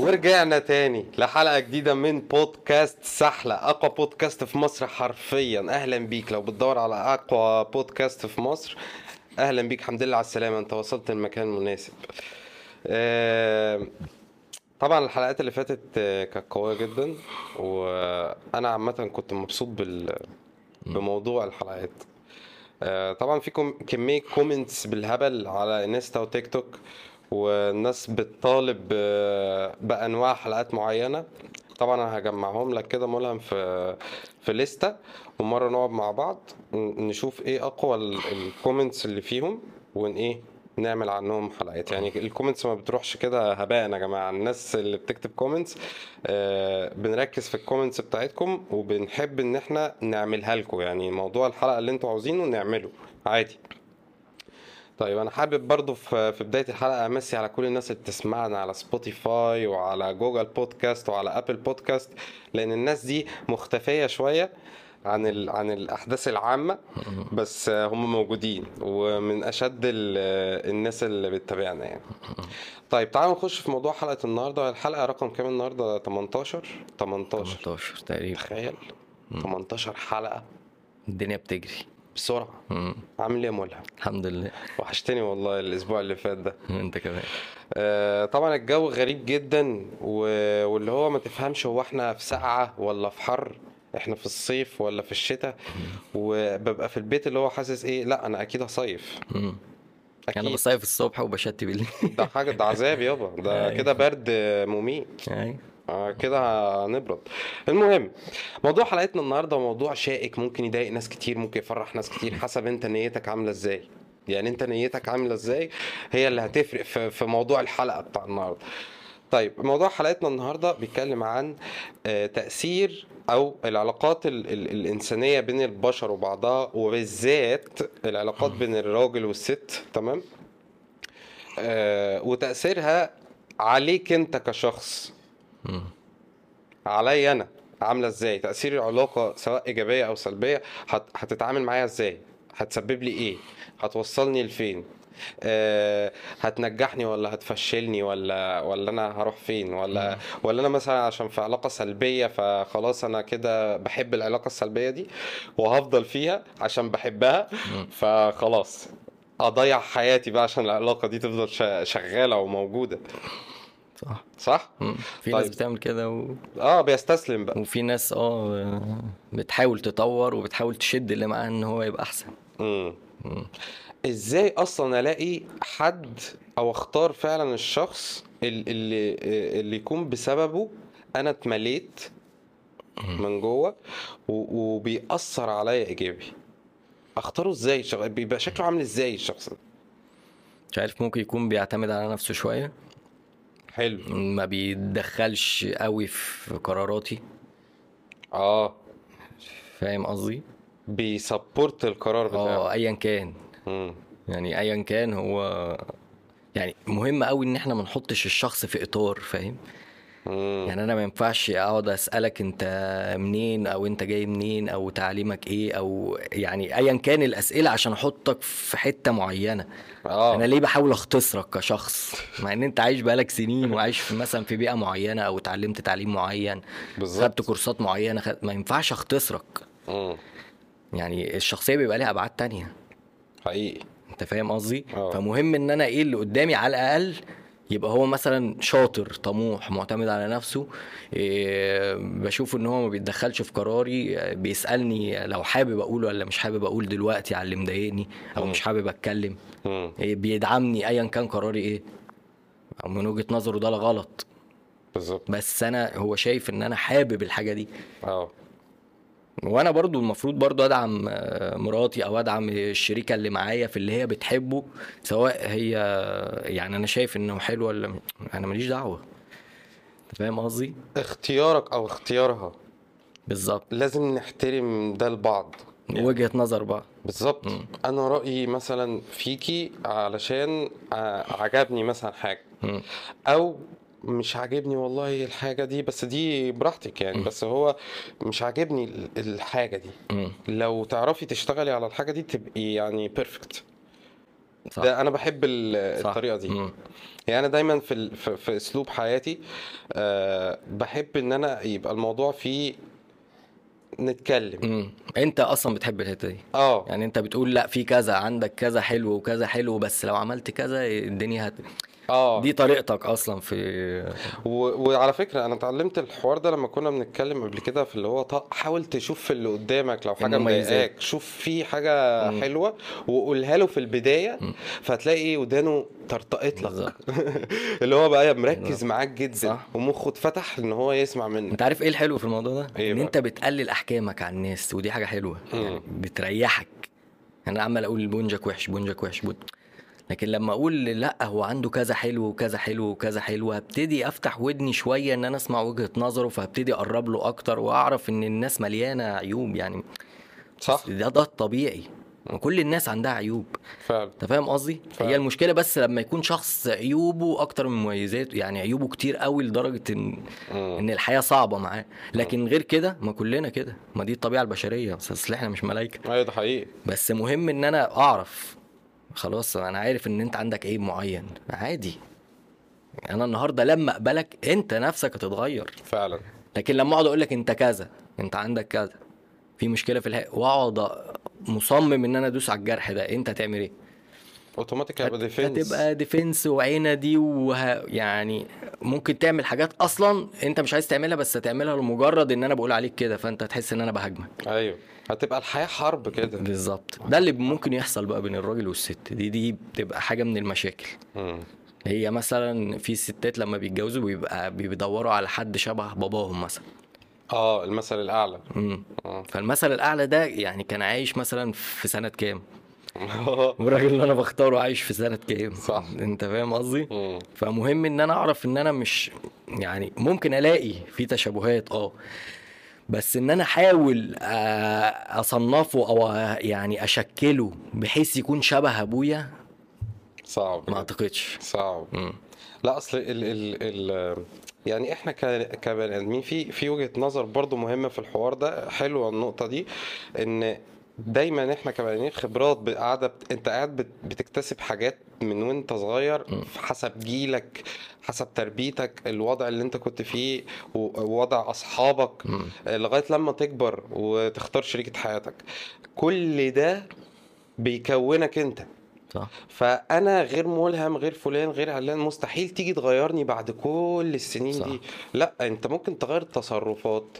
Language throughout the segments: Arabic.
ورجعنا تاني لحلقة جديدة من بودكاست سحلة أقوى بودكاست في مصر حرفيا. أهلا بيك. لو بتدور على أقوى بودكاست في مصر أهلا بيك. الحمد لله على السلامة. أنت وصلت المكان المناسب آه، طبعا الحلقات اللي فاتت آه، كانت قوية جدا وأنا عامة كنت مبسوط بال... بموضوع الحلقات. آه، طبعا في كم... كمية comments بالهبل على انستا وتيك توك والناس بتطالب بأنواع حلقات معينة. طبعا أنا هجمعهم لك كده ملهم في في لستة ومرة نقعد مع بعض نشوف إيه أقوى ال comments اللي فيهم ون إيه نعمل عنهم حلقات. يعني ال comments ما بتروحش كده هباء يا جماعة. الناس اللي بتكتب comments آه بنركز في ال comments بتاعتكم وبنحب إن إحنا نعملها لكم. يعني موضوع الحلقة اللي أنتوا عاوزينه نعمله عادي. طيب أنا حابب برضو في في بداية الحلقة أمسي على كل الناس اللي بتسمعنا على سبوتيفاي وعلى جوجل بودكاست وعلى ابل بودكاست لأن الناس دي مختفية شوية عن ال... عن الأحداث العامة بس هم موجودين ومن أشد ال... الناس اللي بتتابعنا يعني. طيب تعالوا نخش في موضوع حلقة النهارده. الحلقة رقم كام النهارده؟ 18 18 18 تقريبا. تخيل. 18 حلقة. الدنيا بتجري. بسرعة. عامل إيه يا ملهم الحمد لله. وحشتني والله الأسبوع اللي فات ده. انت كمان. آه، طبعا الجو غريب جدا و- واللي هو ما تفهمش هو إحنا في سقعة ولا في حر إحنا في الصيف ولا في الشتاء. وببقى في البيت اللي هو حاسس إيه لا أنا أكيد هصيف. مم. أنا بصيف الصبح وبشتي بالليل. ده حاجة ده عذاب يابا. ده أيوة. كده برد مميت. أيوة. كده هنبرد. المهم موضوع حلقتنا النهارده موضوع شائك ممكن يضايق ناس كتير ممكن يفرح ناس كتير حسب انت نيتك عاملة إزاي. يعني انت نيتك عاملة إزاي هي اللي هتفرق في موضوع الحلقة بتاع النهارده. طيب موضوع حلقتنا النهارده بيتكلم عن آه، تأثير أو العلاقات ال ال الإنسانية بين البشر وبعضها وبالذات العلاقات بين الراجل والست تمام؟ آه، وتأثيرها عليك أنت كشخص. عليا أنا. عاملة إزاي؟ تأثير العلاقة سواء إيجابية أو سلبية هت... هتتعامل معايا إزاي؟ هتسبب لي إيه؟ هتوصلني لفين؟ أه هتنجحني ولا هتفشلني ولا ولا أنا هروح فين؟ ولا ولا أنا مثلا عشان في علاقة سلبية فخلاص أنا كده بحب العلاقة السلبية دي وهفضل فيها عشان بحبها فخلاص. أضيع حياتي بقى عشان العلاقة دي تفضل شغالة وموجودة. صح صح؟ مم. في طيب. ناس بتعمل كده و... آه بيستسلم بقى. وفي ناس آه بتحاول تطور وبتحاول تشد اللي معاه إن هو يبقى أحسن. مم. إزاي أصلا ألاقي حد أو أختار فعلا الشخص ال- اللي اللي يكون بسببه أنا اتمليت من جوه وبيأثر عليا إيجابي؟ أختاره إزاي؟ بيبقى شكله عامل إزاي الشخص ده؟ مش عارف ممكن يكون بيعتمد على نفسه شوية. حلو. ما بيتدخلش قوي في قراراتي. آه. فاهم قصدي؟ بيسبورت القرار بتاعه. آه ايا كان. مم. يعني ايا كان هو يعني مهم قوي إن إحنا ما نحطش الشخص في إطار فاهم؟ مم. يعني أنا ما ينفعش أقعد أسألك أنت منين أو أنت جاي منين أو تعليمك إيه أو يعني ايا كان الأسئلة عشان أحطك في حتة معينة. أنا آه ليه بحاول أختصرك كشخص؟ مع إن أنت عايش بقالك سنين وعايش في مثلا في بيئة معينة أو اتعلمت تعليم معين بالظبط. خدت كورسات معينة خد... ما ينفعش أختصرك. مم. يعني الشخصية بيبقى ليها أبعاد تانية. حقيقي. أنت فاهم قصدي؟ آه. فمهم إن أنا إيه اللي قدامي على الأقل يبقى هو مثلا شاطر طموح معتمد على نفسه إيه بشوف إن هو ما بيتدخلش في قراري آه، بيسألني لو حابب أقول ولا مش حابب أقول دلوقتي على اللي مضايقني أو. مش حابب أتكلم. إيه بيدعمني ايا كان قراري إيه. من وجهة نظره ده غلط بالظبط. بس أنا هو شايف إن أنا حابب الحاجة دي. آه. وأنا برضو المفروض برضو ادعم آه، مراتي أو ادعم الشريكة اللي معايا في اللي هي بتحبه سواء هي يعني أنا شايف انه حلو ولا م- أنا ماليش دعوة. فاهم قصدي؟ اختيارك أو اختيارها. بالظبط. لازم نحترم ده لبعض. وجهة نظر بقى بالظبط. أنا رأيي مثلا فيكي علشان ع- عجبني مثلا حاجة. مم. أو مش عاجبني والله الحاجة دي بس دي براحتك يعني بس هو مش عاجبني ال- الحاجة دي. لو تعرفي تشتغلي على الحاجة دي تبقي يعني بيرفكت صح. ده أنا بحب. الطريقة دي. يعني أنا دايما في في, في أسلوب حياتي أه بحب إن أنا يبقى الموضوع فيه نتكلم مم. أنت أصلا بتحب الحتة دي آه يعني أنت بتقول لأ في كذا عندك كذا حلو وكذا حلو بس لو عملت كذا الدنيا هت... آه دي طريقتك أصلا في و... وعلى فكرة أنا اتعلمت الحوار ده لما كنا بنتكلم قبل كده في اللي هو ط- حاول تشوف في اللي قدامك لو حاجة. مضايقاك شوف في حاجة مم. حلوة وقولها له في البداية مم. فتلاقي ودانه طرطقت لك. اللي هو بقى مركز معاك جدا صح. ومخه اتفتح إن هو يسمع منك أنت عارف إيه الحلو في الموضوع ده إيه إن بقى؟ أنت بتقلل أحكامك على الناس ودي حاجة حلوة يعني مم. بتريحك يعني أنا عمال أقول بونجك وحش بونجك وحش بون... لكن لما أقول لأ هو عنده كذا حلو وكذا حلو وكذا حلو هبتدي أفتح ودني شوية إن أنا أسمع وجهة نظره فهبتدي أقرب له أكتر وأعرف إن الناس مليانة عيوب يعني. صح. ده ده الطبيعي وكل الناس عندها عيوب. فعلا. أنت فاهم قصدي. هي المشكلة بس لما يكون شخص عيوبه أكتر من مميزاته يعني عيوبه كتير قوي لدرجة إن مم. إن الحياة صعبة معاه. لكن غير كده ما كلنا كده. ما دي الطبيعة البشرية. بس إحنا مش ملايكه أيوه ده حقيقي. بس مهم إن أنا أعرف خلاص أنا عارف إن أنت عندك عيب معين. عادي. أنا النهارده لما أقبلك أنت نفسك هتتغير. فعلا. لكن لما أقعد أقول لك أنت كذا أنت عندك كذا في مشكلة في الحياة وأقعد مصمم إن أنا أدوس على الجرح ده أنت هتعمل إيه؟ أوتوماتيك هيبقى defense هتبقى defense وعينه دي وه... يعني ممكن تعمل حاجات أصلا أنت مش عايز تعملها بس هتعملها لمجرد إن أنا بقول عليك كده فأنت هتحس إن أنا بهاجمك. أيوه. هتبقى الحياة حرب كده. بالظبط. ده اللي ممكن يحصل بقى بين الراجل والست. دي دي بتبقى حاجة من المشاكل. مم. هي مثلا في ستات لما بيتجوزوا بيبقى بيدوروا على حد شبه باباهم مثلا. آه المثل الأعلى. امم آه. فالمثل الأعلى ده يعني كان عايش مثلا في سنة كام؟ والراجل اللي أنا بختاره عايش في سنة كام؟ صح. أنت فاهم قصدي. فمهم إن أنا أعرف إن أنا مش يعني ممكن ألاقي في تشابهات. آه. بس إن أنا أحاول أصنفه أو يعني أشكله بحيث يكون شبه أبويا صعب. ما أعتقدش. صعب. مم. لا أصل ال ال ال يعني إحنا كبني آدمين في في وجهة نظر برضو مهمة في الحوار ده حلوة النقطة دي إن دايما إحنا كبني آدمين خبرات بت- أنت قاعد بت- بتكتسب حاجات من وأنت صغير حسب جيلك حسب تربيتك الوضع اللي أنت كنت فيه ووضع أصحابك مم. لغاية لما تكبر وتختار شريكة حياتك. كل ده بيكونك أنت. صح. فأنا غير ملهم غير فلان غير علان مستحيل تيجي تغيرني بعد كل السنين صح. دي لا أنت ممكن تغير تصرفات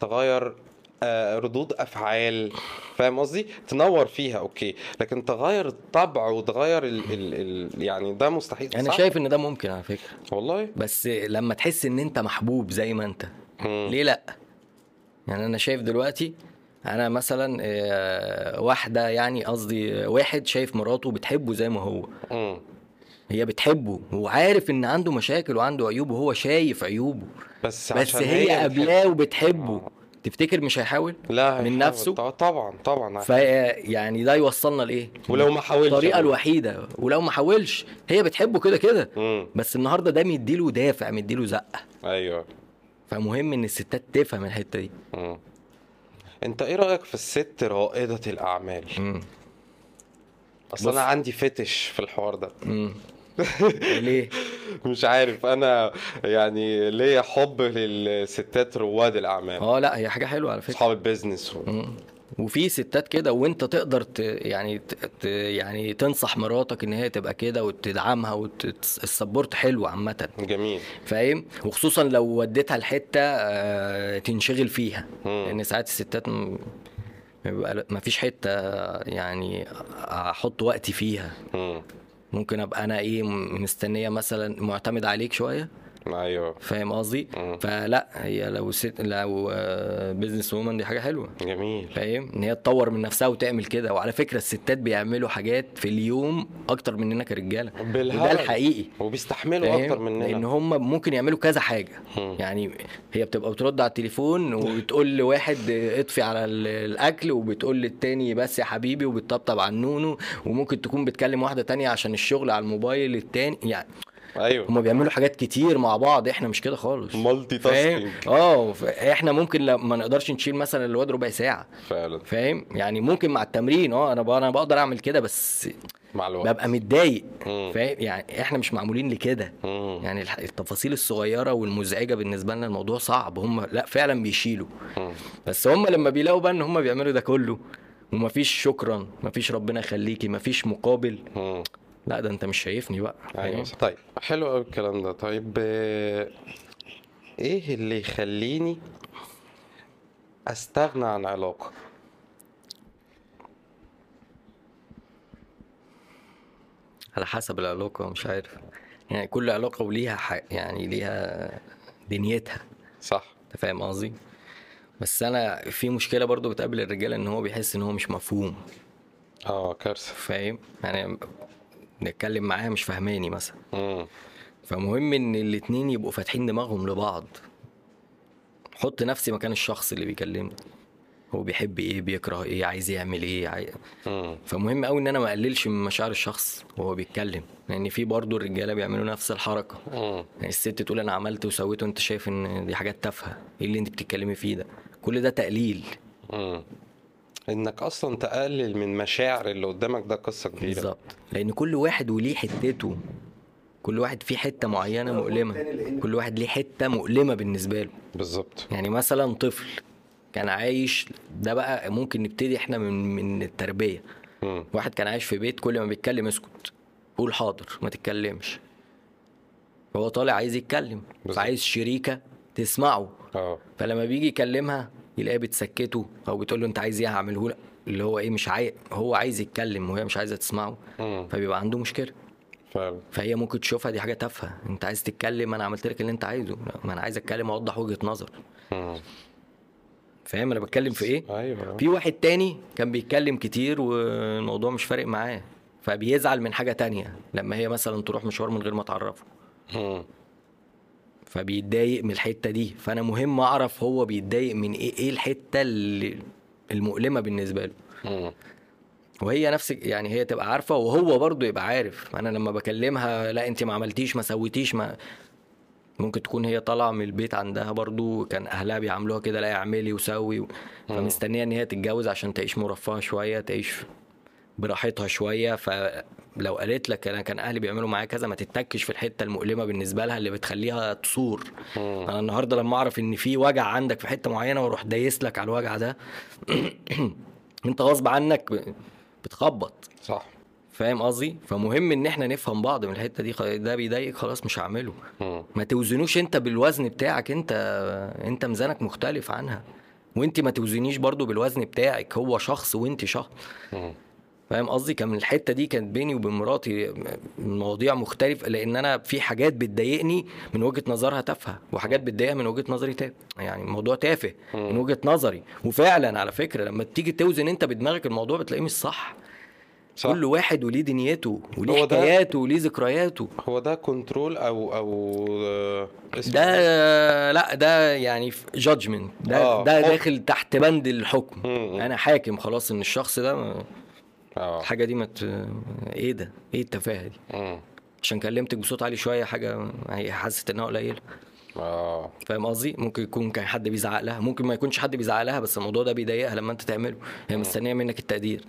تغير ردود أفعال فاهم قصدي؟ تنور فيها أوكي. لكن تغير الطبع وتغير ال ال ال يعني ده مستحيل أنا؟ شايف إن ده ممكن على فكرة. والله؟ بس لما تحس إن أنت محبوب زي ما أنت مم. ليه لأ؟ يعني أنا شايف دلوقتي أنا مثلا آه، واحدة يعني قصدي واحد شايف مراته بتحبه زي ما هو. مم. هي بتحبه وعارف إن عنده مشاكل وعنده عيوب وهو شايف عيوبه. بس بس هي. قابلاه وبتحبه. تفتكر مش هيحاول لا من. نفسه؟ طبعا طبعا طبعا ف يعني ده يوصلنا لإيه ولو ما حاولش الطريقة يعني. الوحيدة ولو ما حاولش هي بتحبه كده كده. بس النهارده ده مديله دافع مديله زقة أيوه فمهم إن الستات تفهم الحتة دي مم. أنت إيه رأيك في الست رائدة الأعمال مم. أصل بص. أنا عندي فتش في الحوار ده مم. ليه؟ مش عارف. أنا يعني ليا حب للستات رواد الأعمال. آه لا هي حاجة حلوة على فكرة. اصحاب البيزنس. و... وفي ستات كده وأنت تقدر ت... يعني ت... ت... يعني تنصح مراتك إن هي تبقى كده وتدعمها وال support حلو عامة. جميل. فاهم؟ وخصوصا لو وديتها لحتة آه، تنشغل فيها. مم. لأن ساعات الستات م... ما فيش حتة يعني أحط وقتي فيها. مم. ممكن أبقى أنا إيه مستنية مثلا معتمد عليك شوية؟ أيوه. فاهم قصدي. فلا هي لو ست لو business woman دي حاجة حلوة. جميل. فاهم؟ إن هي تطور من نفسها وتعمل كده. وعلى فكرة الستات بيعملوا حاجات في اليوم أكتر مننا كرجالة. وده. الحقيقي. وبيستحملوا؟ أكتر مننا. لأن هم ممكن يعملوا كذا حاجة. مم. يعني هي بتبقى بترد على التليفون وبتقول لواحد اطفي على ال- الأكل وبتقول للتاني بس يا حبيبي وبتطبطب على النونو. وممكن تكون بتكلم واحدة تانية عشان الشغل على الموبايل التاني. يعني أيوه. هما بيعملوا حاجات كتير مع بعض إحنا مش كده خالص. multitasking آه إحنا ممكن ما نقدرش نشيل مثلا الواد ربع ساعة. فعلا. فاهم؟ يعني ممكن مع التمرين آه أنا أنا بقدر أعمل كده بس مع الوقت. ببقى متضايق. فاهم؟ يعني إحنا مش معمولين لكده. يعني التفاصيل الصغيرة والمزعجة بالنسبة لنا الموضوع صعب. هم لا فعلا بيشيلوا. مم. بس هم لما بيلاقوا بقى إن هم بيعملوا ده كله ومفيش شكرا مفيش ربنا يخليكي مفيش مقابل مم. لا ده انت مش شايفني بقى أيوه. طيب حلو قوي الكلام ده. طيب آه، إيه اللي يخليني أستغنى عن علاقة؟ على حسب العلاقة مش عارف. يعني كل علاقة وليها ح... يعني ليها دنيتها. صح. أنت فاهم قصدي؟ بس أنا في مشكلة برضو بتقابل الرجالة إن هو بيحس إن هو مش مفهوم. آه كارثة. فاهم؟ يعني نتكلم معاها مش فاهماني مثلا. مم. فمهم إن الاتنين يبقوا فاتحين دماغهم لبعض. حط نفسي مكان الشخص اللي بيكلمني. هو بيحب إيه بيكره إيه عايز يعمل إيه عاي... مم. فمهم قوي إن أنا ما أقللش من مشاعر الشخص وهو بيتكلم. لأن في برضه الرجالة بيعملوا نفس الحركة. مم. يعني الست تقول أنا عملت وسويت وأنت شايف إن دي حاجات تافهة. إيه اللي أنت بتتكلمي فيه ده؟ كل ده تقليل. مم. إنك أصلا تقلل من مشاعر اللي قدامك ده قصة كبيرة. بالظبط. لأن كل واحد وليه حتته. كل واحد فيه حتة معينة مؤلمة. كل واحد ليه حتة مؤلمة بالنسبة له. بالظبط. يعني مثلا طفل كان عايش ده بقى ممكن نبتدي إحنا من من التربية. مم. واحد كان عايش في بيت كل ما بيتكلم اسكت. قول حاضر ما تتكلمش. هو طالع عايز يتكلم بالظبط. فعايز شريكة تسمعه. آه. فلما بيجي يكلمها يلاقيها بتسكته أو بتقول له أنت عايز إيه؟ هعمله لك. اللي هو إيه؟ مش عايز هو عايز يتكلم وهي مش عايزة تسمعه. مم. فبيبقى عنده مشكلة. فعلا. فهي ممكن تشوفها دي حاجة تافهة. أنت عايز تتكلم أنا عملت لك اللي أنت عايزه. ما أنا عايز أتكلم أوضح وجهة نظر. مم. فاهم أنا بتكلم في إيه؟ أيوه. في واحد تاني كان بيتكلم كتير والموضوع مش فارق معاه. فبيزعل من حاجة تانية. لما هي مثلا تروح مشوار من غير ما تعرفه. فبيتضايق من الحتة دي. فأنا مهم أعرف هو بيتضايق من إيه إيه الحتة اللي المؤلمة بالنسبة له. مم. وهي نفس يعني هي تبقى عارفة وهو برضه يبقى عارف. أنا لما بكلمها لا أنت ما عملتيش ما سويتيش ما ممكن تكون هي طالعة من البيت عندها برضه كان أهلها بيعاملوها كده لا اعملي وسوي و... فمستنية إن هي تتجوز عشان تعيش مرفهة شوية تعيش براحتها شوية. فلو قالت لك أنا كان أهلي بيعملوا معايا كذا ما تتكش في الحتة المؤلمة بالنسبة لها اللي بتخليها تصور. مم. أنا النهارده لما أعرف إن في وجع عندك في حتة معينة وأروح دايس لك على الوجع ده أنت غصب عنك بتخبط. صح. فاهم قصدي؟ فمهم إن إحنا نفهم بعض من الحتة دي. ده بيضايقك خلاص مش هعمله. ما توزنوش أنت بالوزن بتاعك أنت أنت ميزانك مختلف عنها. وأنت ما توزنيش برضو بالوزن بتاعك هو شخص وأنت شخص. فاهم قصدي؟ كان الحتة دي كانت بيني وبين مراتي مواضيع مختلفة لأن أنا في حاجات بتضايقني من وجهة نظرها تافهة وحاجات بتضايقها من وجهة نظري تافه يعني الموضوع تافه من وجهة نظري. وفعلا على فكرة لما تيجي توزن أنت بدماغك الموضوع بتلاقيه مش صح. صح. كل واحد وليه دنيته وليه حكاياته وليه ذكرياته. هو ده control أو أو آه، ده إيه؟ لأ ده يعني judgement ده آه، ده. داخل تحت بند الحكم. مم. أنا حاكم خلاص إن الشخص ده آه. الحاجة دي ما ت- إيه ده؟ إيه التفاهة دي؟ مم. عشان كلمتك بصوت عالي شوية حاجة هي حست انها قليلة. آه. فاهم قصدي؟ ممكن يكون كان حد بيزعق لها ممكن ما يكونش حد بيزعق لها بس الموضوع ده بيضايقها لما انت تعمله. هي مستنية منك التقدير.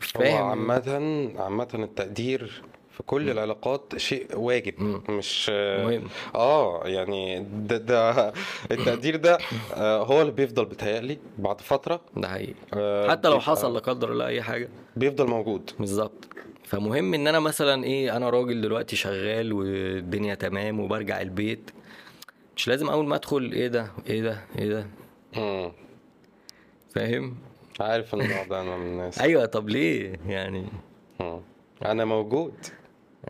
فاهم؟ عامة عامة التقدير في كل العلاقات شيء واجب مم. مش مهم. آه يعني ده, ده التقدير ده آه، هو اللي بيفضل بيتهيألي بعد فترة ده حقيقي. آه، حتى لو حصل لا قدر الله أي حاجة. بيفضل موجود. بالظبط. فمهم إن أنا مثلا إيه أنا راجل دلوقتي شغال والدنيا تمام وبرجع البيت مش لازم أول ما أدخل إيه ده إيه ده إيه ده؟ مم. فاهم؟ عارف النوع ده أنا من الناس. أيوه طب ليه يعني؟ مم. أنا موجود.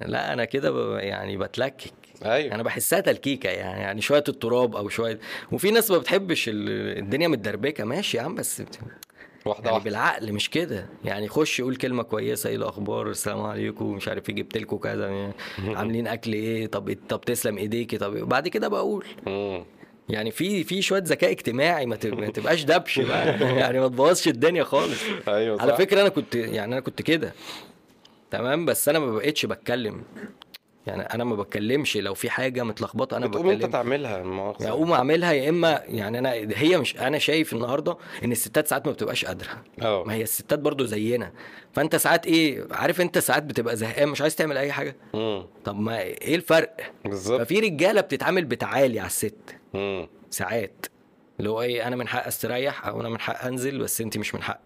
لا أنا كده ب- يعني بتلكك. أيوه. أنا بحسها تلكيكة يعني يعني شوية التراب أو شوية. وفي ناس ما بتحبش ال- الدنيا متدربكة. ماشي يا عم بس بت- واحدة يعني واحدة. بالعقل مش كده. يعني خش يقول كلمة كويسة إيه الأخبار؟ السلام عليكم مش عارف إيه جبت لكم كذا. عاملين أكل إيه؟ طب طب تسلم ايديكي طب بعد كده بقول. يعني في في شوية ذكاء اجتماعي ما تبقاش دبش بقى. يعني ما تبوظش الدنيا خالص. أيوه على صح. فكرة أنا كنت يعني أنا كنت كده. تمام؟ بس أنا ما بقتش بتكلم. يعني أنا ما بتكلمش. لو في حاجة متلخبطة أنا بتقوم أنت تعملها يعني أقوم أعملها يا إما يعني أنا هي مش أنا شايف النهارده إن الستات ساعات ما بتبقاش قادرة. ما آه هي الستات برضو زينا. فأنت ساعات إيه عارف أنت ساعات بتبقى زهقان مش عايز تعمل أي حاجة؟ مم. طب ما إيه الفرق؟ بالظبط. ففي رجالة بتتعامل بتعالي على الست. مم. ساعات. اللي هو إيه أنا من حق استريح أو أنا من حق أنزل بس أنت مش من حقك.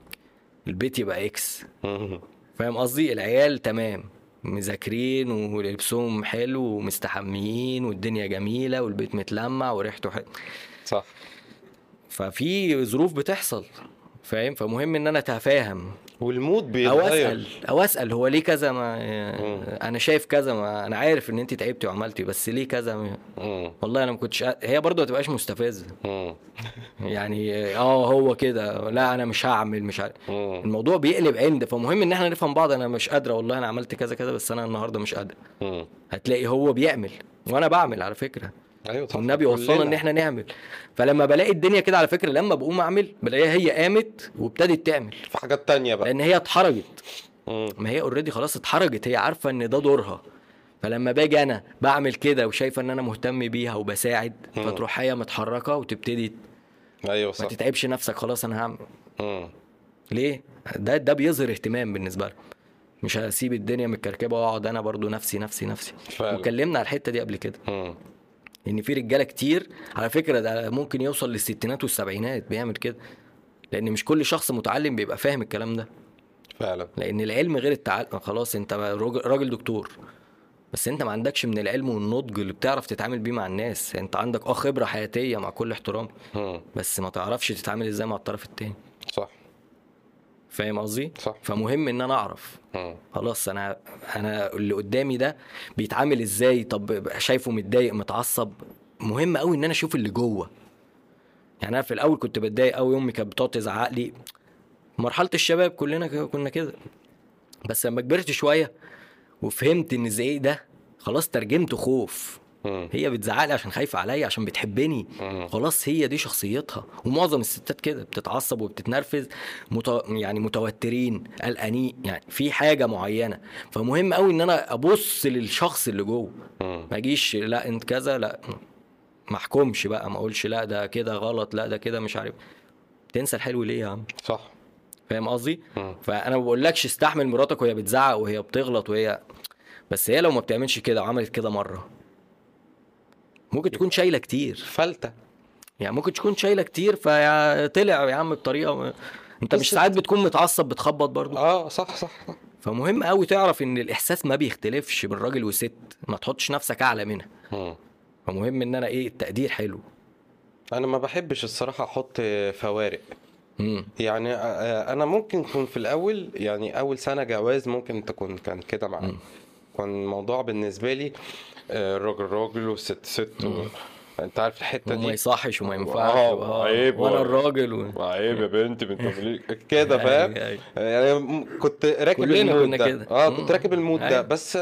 البيت يبقى X مم. فاهم قصدي؟ العيال تمام مذاكرين ولبسهم حلو ومستحميين والدنيا جميلة والبيت متلمع وريحته حلو صح. ففي ظروف بتحصل فاهم؟ فمهم إن أنا أتفاهم. وال mood أو بيتغير اسال أو أسأل هو ليه كذا ما. أنا شايف كذا ما أنا عارف إن أنت تعبتي وعملتي بس ليه كذا ما... والله أنا ما كنتش هي برضه ما تبقاش مستفزة. يعني آه هو كده لا أنا مش هعمل مش عارف. الموضوع بيقلب عند فمهم إن إحنا نفهم بعض أنا مش قادرة والله أنا عملت كذا كذا بس أنا النهارده مش قادره. هتلاقي هو بيعمل وأنا بعمل على فكرة أيوه طبعا والنبي وصلنا. إن إحنا نعمل فلما بلاقي الدنيا كده على فكرة لما بقوم أعمل بلاقيها هي قامت وابتدت تعمل في حاجات تانية بقى لأن هي اتحرجت. ما هي اوريدي خلاص اتحرجت هي عارفة إن ده دورها فلما باجي أنا بعمل كده وشايفة إن أنا مهتم بيها وبساعد مم. فتروح هي متحركة وتبتدي أيوه ما صح تتعبش نفسك خلاص أنا هعمل مم. ليه ده ده بيظهر اهتمام بالنسبة لها مش هسيب الدنيا متكركبة وأقعد أنا برضو نفسي نفسي نفسي فعلا. واتكلمنا على الحتة دي قبل كده مم. ان في رجاله كتير على فكره ده ممكن يوصل للستينات والسبعينات بيعمل كده لأن مش كل شخص متعلم بيبقى فاهم الكلام ده. فعلا. لأن العلم غير التعلم خلاص انت راجل, راجل دكتور بس انت ما عندكش من العلم والنضج اللي بتعرف تتعامل بيه مع الناس. انت عندك آه خبرة حياتية مع كل احترام. بس ما تعرفش تتعامل إزاي مع الطرف التاني. صح. فاهم قصدي؟ صح. فمهم إن أنا أعرف. مم. خلاص أنا أنا اللي قدامي ده بيتعامل إزاي؟ طب شايفه متضايق متعصب؟ مهم قوي إن أنا أشوف اللي جوه. يعني أنا في الأول كنت بتضايق قوي أمي كانت بتقعد تزعق لي. مرحلة الشباب كلنا كنا كده. بس لما كبرت شوية وفهمت إن الزعيق ده خلاص ترجمته خوف. هي بتزعق لي عشان خايفة عليا عشان بتحبني. خلاص هي دي شخصيتها. ومعظم الستات كده بتتعصب وبتتنرفز مت... يعني متوترين قلقانين يعني في حاجة معينة. فمهم قوي إن أنا أبص للشخص اللي جوه. ما أجيش لا أنت كذا لا ما أحكمش بقى ما أقولش لا ده كده غلط لا ده كده مش عارف. تنسى الحلو ليه يا عم؟ صح. فاهم قصدي. فأنا ما بقولكش استحمل مراتك وهي بتزعق وهي بتغلط وهي بس هي لو ما بتعملش كده وعملت كده مرة. ممكن تكون شايلة كتير. فلتة. يعني ممكن تكون شايلة كتير فطلع يا عم بطريقة. انت مش ساعات بتكون متعصب بتخبط برضه. آه صح صح صح. فمهم قوي تعرف إن الإحساس ما بيختلفش بين راجل وست ما تحطش نفسك أعلى منها. مم. فمهم إن أنا إيه التقدير حلو. أنا ما بحبش الصراحة أحط فوارق. امم يعني آه، أنا ممكن كنت في الأول يعني أول سنة جواز ممكن تكون كان كده معايا كان الموضوع بالنسبة لي آه، الراجل راجل والست ست و... انت عارف الحتة وما دي يصحش وما ينفعش آه، وآه، عيب وأنا الراجل و... عيب يا بنت بنت. كده فاهم. يعني كنت راكب ال mood كنا ده كده. آه. كنت راكب ال mood ده. بس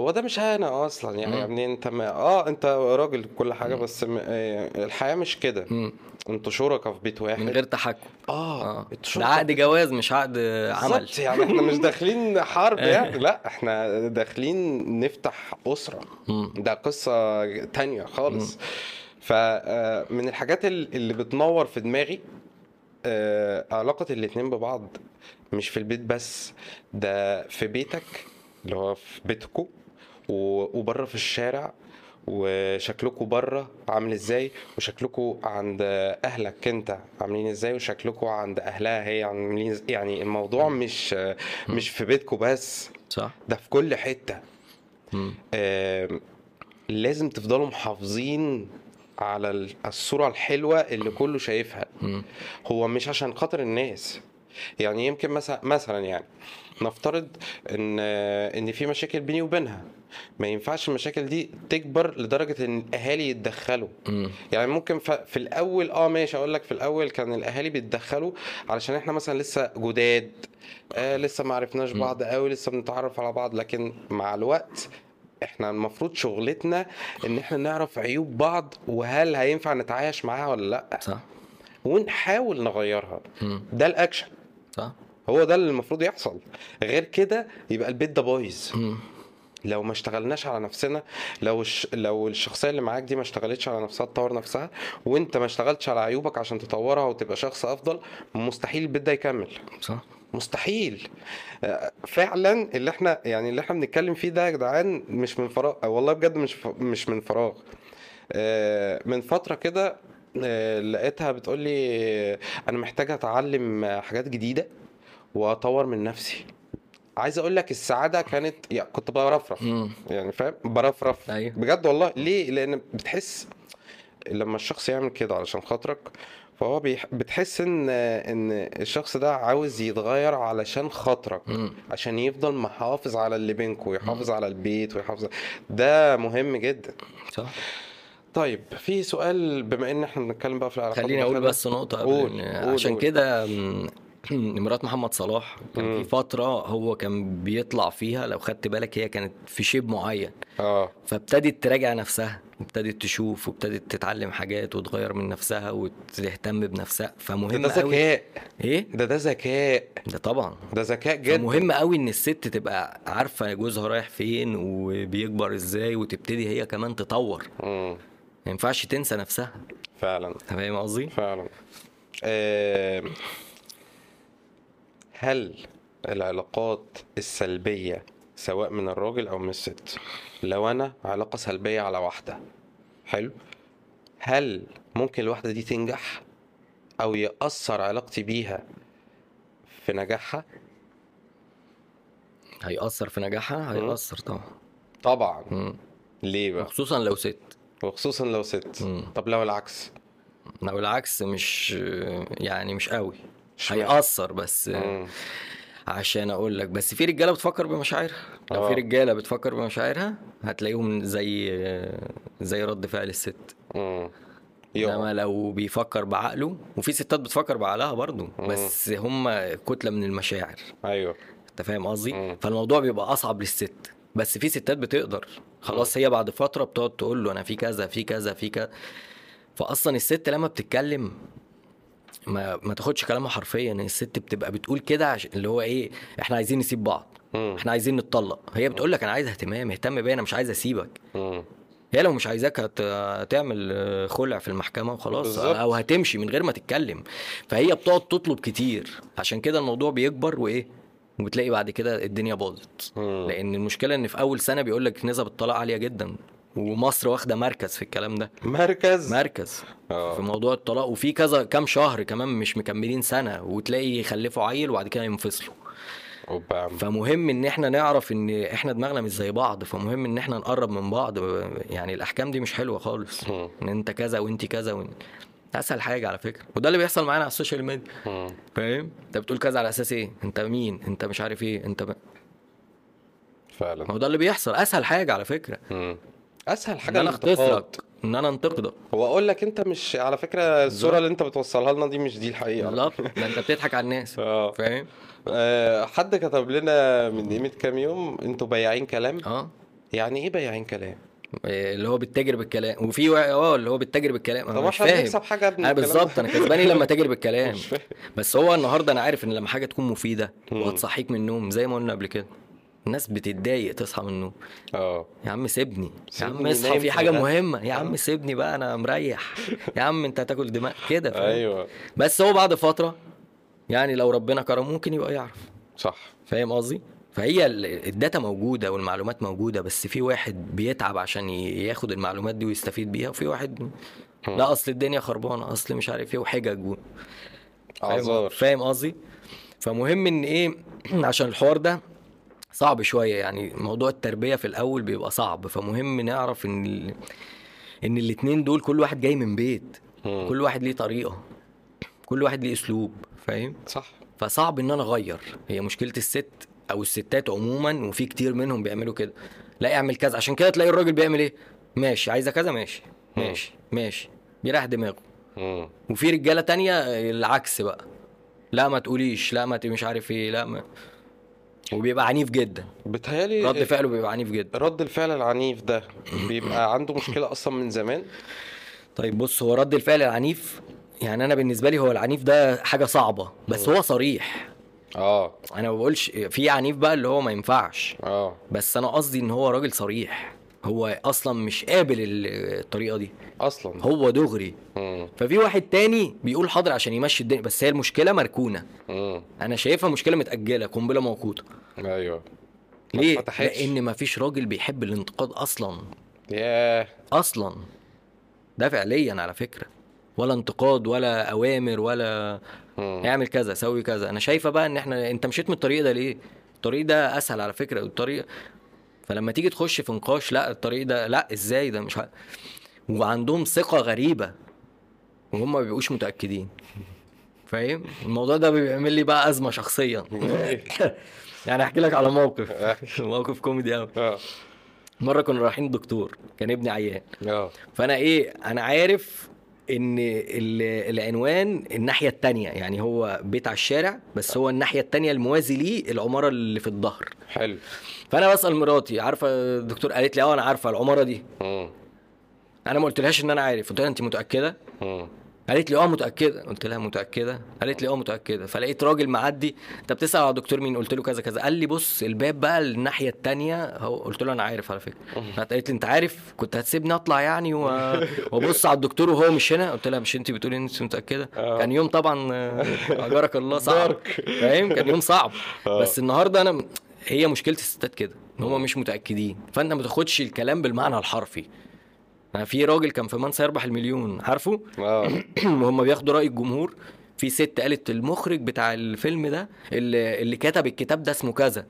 هو ده مش أنا أصلا يعني مم. ابني أنت ما... آه أنت راجل كل حاجة بس م... آه، الحياة مش كده. مم. أنتوا شركاء في بيت واحد. من غير تحكم. آه أنتوا ده عقد جواز مش عقد عمل. بالظبط يعني إحنا مش داخلين حرب يعني لا إحنا داخلين نفتح أسرة. مم. ده قصة تانية خالص. فمن الحاجات ال- اللي بتنور في دماغي آه، علاقة الاتنين ببعض مش في البيت بس ده في بيتك اللي هو في بيتكو. وبره في الشارع وشكلكوا بره عامل إزاي وشكلكوا عند اهلك انت عاملين إزاي وشكلكوا عند اهلها هي عاملين إزاي يعني الموضوع مش مش في بيتكو بس. صح. ده في كل مم. آم، لازم تفضلوا محافظين على ال- الصورة الحلوة اللي كله شايفها. هو مش عشان خاطر الناس. يعني يمكن مثلا مثلا يعني نفترض إن إن في مشاكل بيني وبينها. ما ينفعش المشاكل دي تكبر لدرجة إن الأهالي يتدخلوا. مم. يعني ممكن في الأول آه ماشي أقول لك في الأول كان الأهالي بيتدخلوا علشان إحنا مثلا لسه جداد آه لسه ما عرفناش بعض قوي لسه بنتعرف على بعض لكن مع الوقت إحنا المفروض شغلتنا إن إحنا نعرف عيوب بعض وهل هينفع نتعايش معاها ولا لأ. صح. ونحاول نغيرها. مم. ده الأكشن. صح. هو ده اللي المفروض يحصل. غير كده يبقى البيت ده بايظ. لو ما اشتغلناش على نفسنا لو الش... لو الشخصية اللي معاك دي ما اشتغلتش على نفسها تطور نفسها وانت ما اشتغلتش على عيوبك عشان تطورها وتبقى شخص أفضل مستحيل البيت ده يكمل. صح. مستحيل. آه، فعلا اللي إحنا يعني اللي إحنا بنتكلم فيه ده يا جدعان مش من فراغ آه، والله بجد مش ف... مش من فراغ. آه، من فترة كده لقيتها بتقول لي أنا محتاجة أتعلم حاجات جديدة وأطور من نفسي. عايز أقول لك السعادة كانت يعني كنت برفرف. يعني فاهم؟ برفرف. أيوه. بجد والله. ليه؟ لأن بتحس لما الشخص يعمل كده علشان خاطرك فهو بيح... بتحس إن إن الشخص ده عاوز يتغير علشان خاطرك. عشان يفضل محافظ على اللي بينكم ويحافظ على البيت ويحافظ ده مهم جدا. صح. طيب في سؤال بما إن إحنا بنتكلم بقى في العلاقات خليني أقول. بس قبل قول، قول، عشان. كده مرات محمد صلاح كان. في فترة هو كان بيطلع فيها لو خدت بالك هي كانت في شيب معين. آه. فابتدت تراجع نفسها وابتدت تشوف وابتدت تتعلم حاجات وتغير من نفسها وتهتم بنفسها. فمهم ده قوي. ذكاء. إيه؟ ده ده ذكاء. ده طبعا. ده ذكاء جدا. مهم قوي إن الست تبقى عارفة جوزها رايح فين وبيكبر إزاي وتبتدي هي كمان تطور. مم. ما ينفعش تنسى نفسها. فعلا. فاهم قصدي؟ فعلا. آه، هل العلاقات السلبية سواء من الراجل أو من الست لو أنا علاقة سلبية على واحدة حلو هل ممكن الواحدة دي تنجح أو يأثر علاقتي بيها في نجاحها؟ هيأثر في نجاحها؟ هيأثر طبعا. طبعا. مم. ليه بقى؟ وخصوصا لو ست. وخصوصا لو ست. مم. طب لو العكس؟ لو العكس مش يعني مش قوي؟ هيأثر بس مم. عشان أقول لك بس في رجالة بتفكر بمشاعرها. لو في آه. رجالة بتفكر بمشاعرها هتلاقيهم زي زي رد فعل الست. مم. يقع. انما لو بيفكر بعقله وفي ستات بتفكر بعقلها برضو بس هم كتلة من المشاعر. أيوه. أنت فاهم قصدي. فالموضوع بيبقى أصعب للست. بس في ستات بتقدر. خلاص هي بعد فترة بتقعد تقول له أنا في كذا في كذا في كذا. فاصلا الست لما بتتكلم ما ما تاخدش كلامها حرفيا الست بتبقى بتقول كده عشان اللي هو إيه إحنا عايزين نسيب بعض مم. إحنا عايزين نتطلق هي بتقول لك أنا عايز اهتمام اهتم بيا أنا مش عايز أسيبك مم. هي لو مش عايزاك هت... هتعمل خلع في المحكمة وخلاص بالظبط. أو هتمشي من غير ما تتكلم فهي بتقعد تطلب كتير عشان كده الموضوع بيكبر وإيه وبتلاقي بعد كده الدنيا باظت. لأن المشكلة إن في أول سنة بيقول لك نسب الطلاق عالية جدا ومصر واخدة مركز في الكلام ده. مركز؟ مركز. آه. في موضوع الطلاق. وفي كذا كام شهر كمان مش مكملين سنة وتلاقي يخلفوا عيل وبعد كده ينفصلوا. أوبا. فمهم إن إحنا نعرف إن إحنا دماغنا مش زي بعض فمهم إن إحنا نقرب من بعض. يعني الأحكام دي مش حلوة خالص. مم. إن أنت كذا وأنت كذا وإن... أسهل حاجة على فكرة. وده اللي بيحصل معانا على ال social media. فاهم؟ أنت بتقول كذا على أساس إيه؟ أنت مين؟ أنت مش عارف إيه؟ أنت ب... ما فعلا هو ده اللي بيحصل. أسهل حاجة على فكرة. مم. أسهل إن حاجة أنا الانتقاد. اختصرك إن أنا انتقدك هو أقول لك أنت مش على فكرة الصورة اللي أنت بتوصلها لنا دي مش دي الحقيقة. بالظبط. ده أنت بتضحك على الناس. آه. فاهم؟ آه، حد كتب لنا من قيمة كام يوم أنتوا بياعين كلام؟ آه. يعني إيه بياعين كلام؟ إيه اللي هو بتتاجر بالكلام. وفي آه اللي هو بتتاجر بالكلام. أنا مش إحنا فاهم. بنكسب حاجة من أنا بالظبط؟ أنا كسبان إيه لما تاجر بالكلام؟ مش. بس هو النهارده أنا عارف إن لما حاجة تكون مفيدة. وهتصحيك من النوم زي ما قلنا قبل كده. الناس بتتضايق تصحى من النوم. آه. يا عم سيبني. يا عم اصحى في حاجة. مهمة. يا عم سيبني بقى أنا مريح. يا عم أنت هتاكل دماغ كده؟ أيوه. بس هو بعد فترة يعني لو ربنا كرم ممكن يبقى يعرف. صح. فاهم قصدي؟ فهي ال- الداتا موجودة والمعلومات موجودة بس في واحد بيتعب عشان ياخد المعلومات دي ويستفيد بيها وفي واحد لا أصل الدنيا خربانة أصل مش عارف إيه وحجج و... اعذار فاهم قصدي؟ فمهم إن إيه عشان الحوار ده صعب شوية يعني موضوع التربية في الأول بيبقى صعب فمهم نعرف إن ال... إن الاتنين دول كل واحد جاي من بيت مم. كل واحد ليه طريقة كل واحد ليه أسلوب فاهم؟ صح. فصعب إن أنا أغير هي مشكلة الست أو الستات عموما وفي كتير منهم بيعملوا كده لا اعمل كذا عشان كده تلاقي الراجل بيعمل إيه؟ ماشي عايزة كذا ماشي ماشي ماشي بيريح دماغه. وفي رجالة تانية العكس بقى لا ما تقوليش لا ما مش عارف إيه لا ما وبيبقى عنيف جدا. بيتهيألي رد فعله بيبقى عنيف جدا. رد الفعل العنيف ده بيبقى عنده مشكلة أصلا من زمان. طيب بص هو رد الفعل العنيف يعني أنا بالنسبة لي هو العنيف ده حاجة صعبة بس هو صريح. آه. أنا ما بقولش في عنيف بقى اللي هو ما ينفعش. آه. بس أنا قصدي إن هو راجل صريح. هو أصلا مش قابل ال- الطريقة دي. أصلا. هو دغري. مم. ففي واحد تاني بيقول حاضر عشان يمشي الدنيا بس هي المشكلة مركونة. مم. أنا شايفها مشكلة متأجلة قنبلة موقوتة. أيوه. ليه؟ اتفتحتش. لأن مفيش راجل بيحب الانتقاد أصلا. ياه. أصلا. ده فعليا على فكرة. ولا انتقاد ولا أوامر ولا مم. اعمل كذا سوي كذا. أنا شايفة بقى إن إحنا أنت مشيت من الطريق ده ليه؟ الطريق ده أسهل على فكرة. الطريق فلما تيجي تخش في نقاش لا الطريق ده لا إزاي ده؟ مش ه... وعندهم ثقة غريبة وهم ما بيبقوش متأكدين. فاهم؟ الموضوع ده بيعمل لي بقى أزمة شخصيا. يعني أحكي لك على موقف. موقف كوميدي قوي آه. مرة كنا رايحين الدكتور كان ابني عيان آه. فأنا إيه أنا عارف إن ال- العنوان الناحية التانية. يعني هو بيت على الشارع بس هو الناحية التانية الموازي ليه العمارة اللي في الظهر. حلو. فأنا بسأل مراتي عارفة الدكتور قالت لي آه أنا عارفة العمارة دي. مم. أنا ما قلتلهاش إن أنا عارف. قلت لها انت متأكدة؟ مم. قالت لي آه متأكدة. قلت لها متأكدة؟ قالت لي آه متأكدة. فلقيت راجل معدي. انت بتسال على الدكتور مين؟ قلت له كذا كذا. قال لي بص الباب بقى الناحية التانية هو. قلت له أنا عارف على فكرة. قالت لي أنت عارف؟ كنت هتسيبني أطلع يعني. وأبص على الدكتور وهو مش هنا. قلت لها مش انت بتقولي إن انت متأكدة؟ آه. كان يوم طبعا آه، أجرك الله صعب. فاهم؟ كان يوم صعب. آه. بس النهارده أنا هي مشكلة الستات كده إن هم مش متأكدين. فأنت ما تاخدش الكلام بالمعنى الحرفي. أنا في راجل كان في من سيربح المليون عارفه؟ وهم بياخدوا رأي الجمهور. في ست قالت المخرج بتاع الفيلم ده اللي, اللي كتب الكتاب ده اسمه كذا.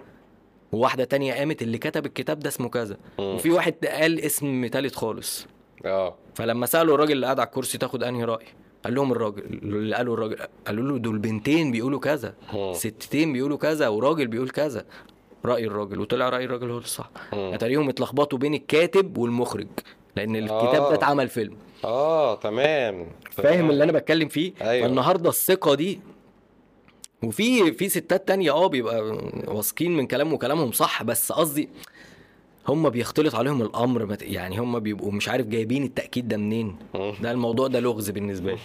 وواحدة تانية قامت اللي كتب الكتاب ده اسمه كذا. وفي واحد قال اسم تالت خالص. آه. فلما سألوا الراجل اللي قاعد على الكرسي تاخد أنهي رأي؟ قال لهم الراجل اللي قالوا الراجل قالوا له دول بنتين بيقولوا كذا. ستتين بيقولوا كذا وراجل بيقول كذا. رأي الراجل وطلع رأي الراجل هو الصح. اتاريهم اتلخبطوا بين الكاتب والمخرج لأن الكتاب آه. ده اتعمل فيلم آه تمام فاهم اللي أنا بتكلم فيه أيوة. فالنهاردة الثقة دي وفي في ستات تانية آه بيبقى واثقين من كلامهم وكلامهم صح بس قصدي هم بيختلط عليهم الأمر يعني هم بيبقوا مش عارف جايبين التأكيد ده منين. ده الموضوع ده لغز بالنسبة لي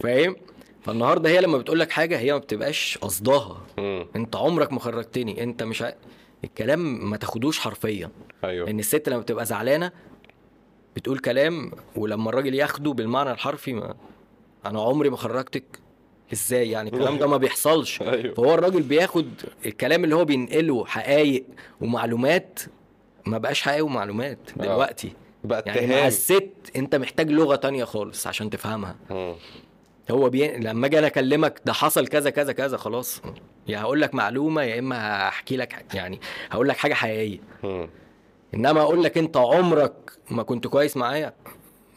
فاهم فالنهارده هي لما بتقول لك حاجة هي ما بتبقاش قصدها. مم. انت عمرك ما خرجتني. انت مش ع... الكلام ما تاخدوش حرفيا. أيوه. لأن الست لما بتبقى زعلانة بتقول كلام ولما الراجل ياخده بالمعنى الحرفي ما أنا عمري ما خرجتك. إزاي يعني؟ الكلام ده ما بيحصلش. أيوة. فهو الراجل بياخد الكلام اللي هو بينقله حقائق ومعلومات. ما بقاش حقائق ومعلومات آه. دلوقتي. بقى يعني مع الست انت محتاج لغة تانية خالص عشان تفهمها. مم. هو بي... لما أجي أنا أكلمك ده حصل كذا كذا كذا خلاص. يا هقول لك معلومة يا إما هحكي لك يعني هقول لك حاجة حقيقية. إنما أقول لك أنت عمرك ما كنت كويس معايا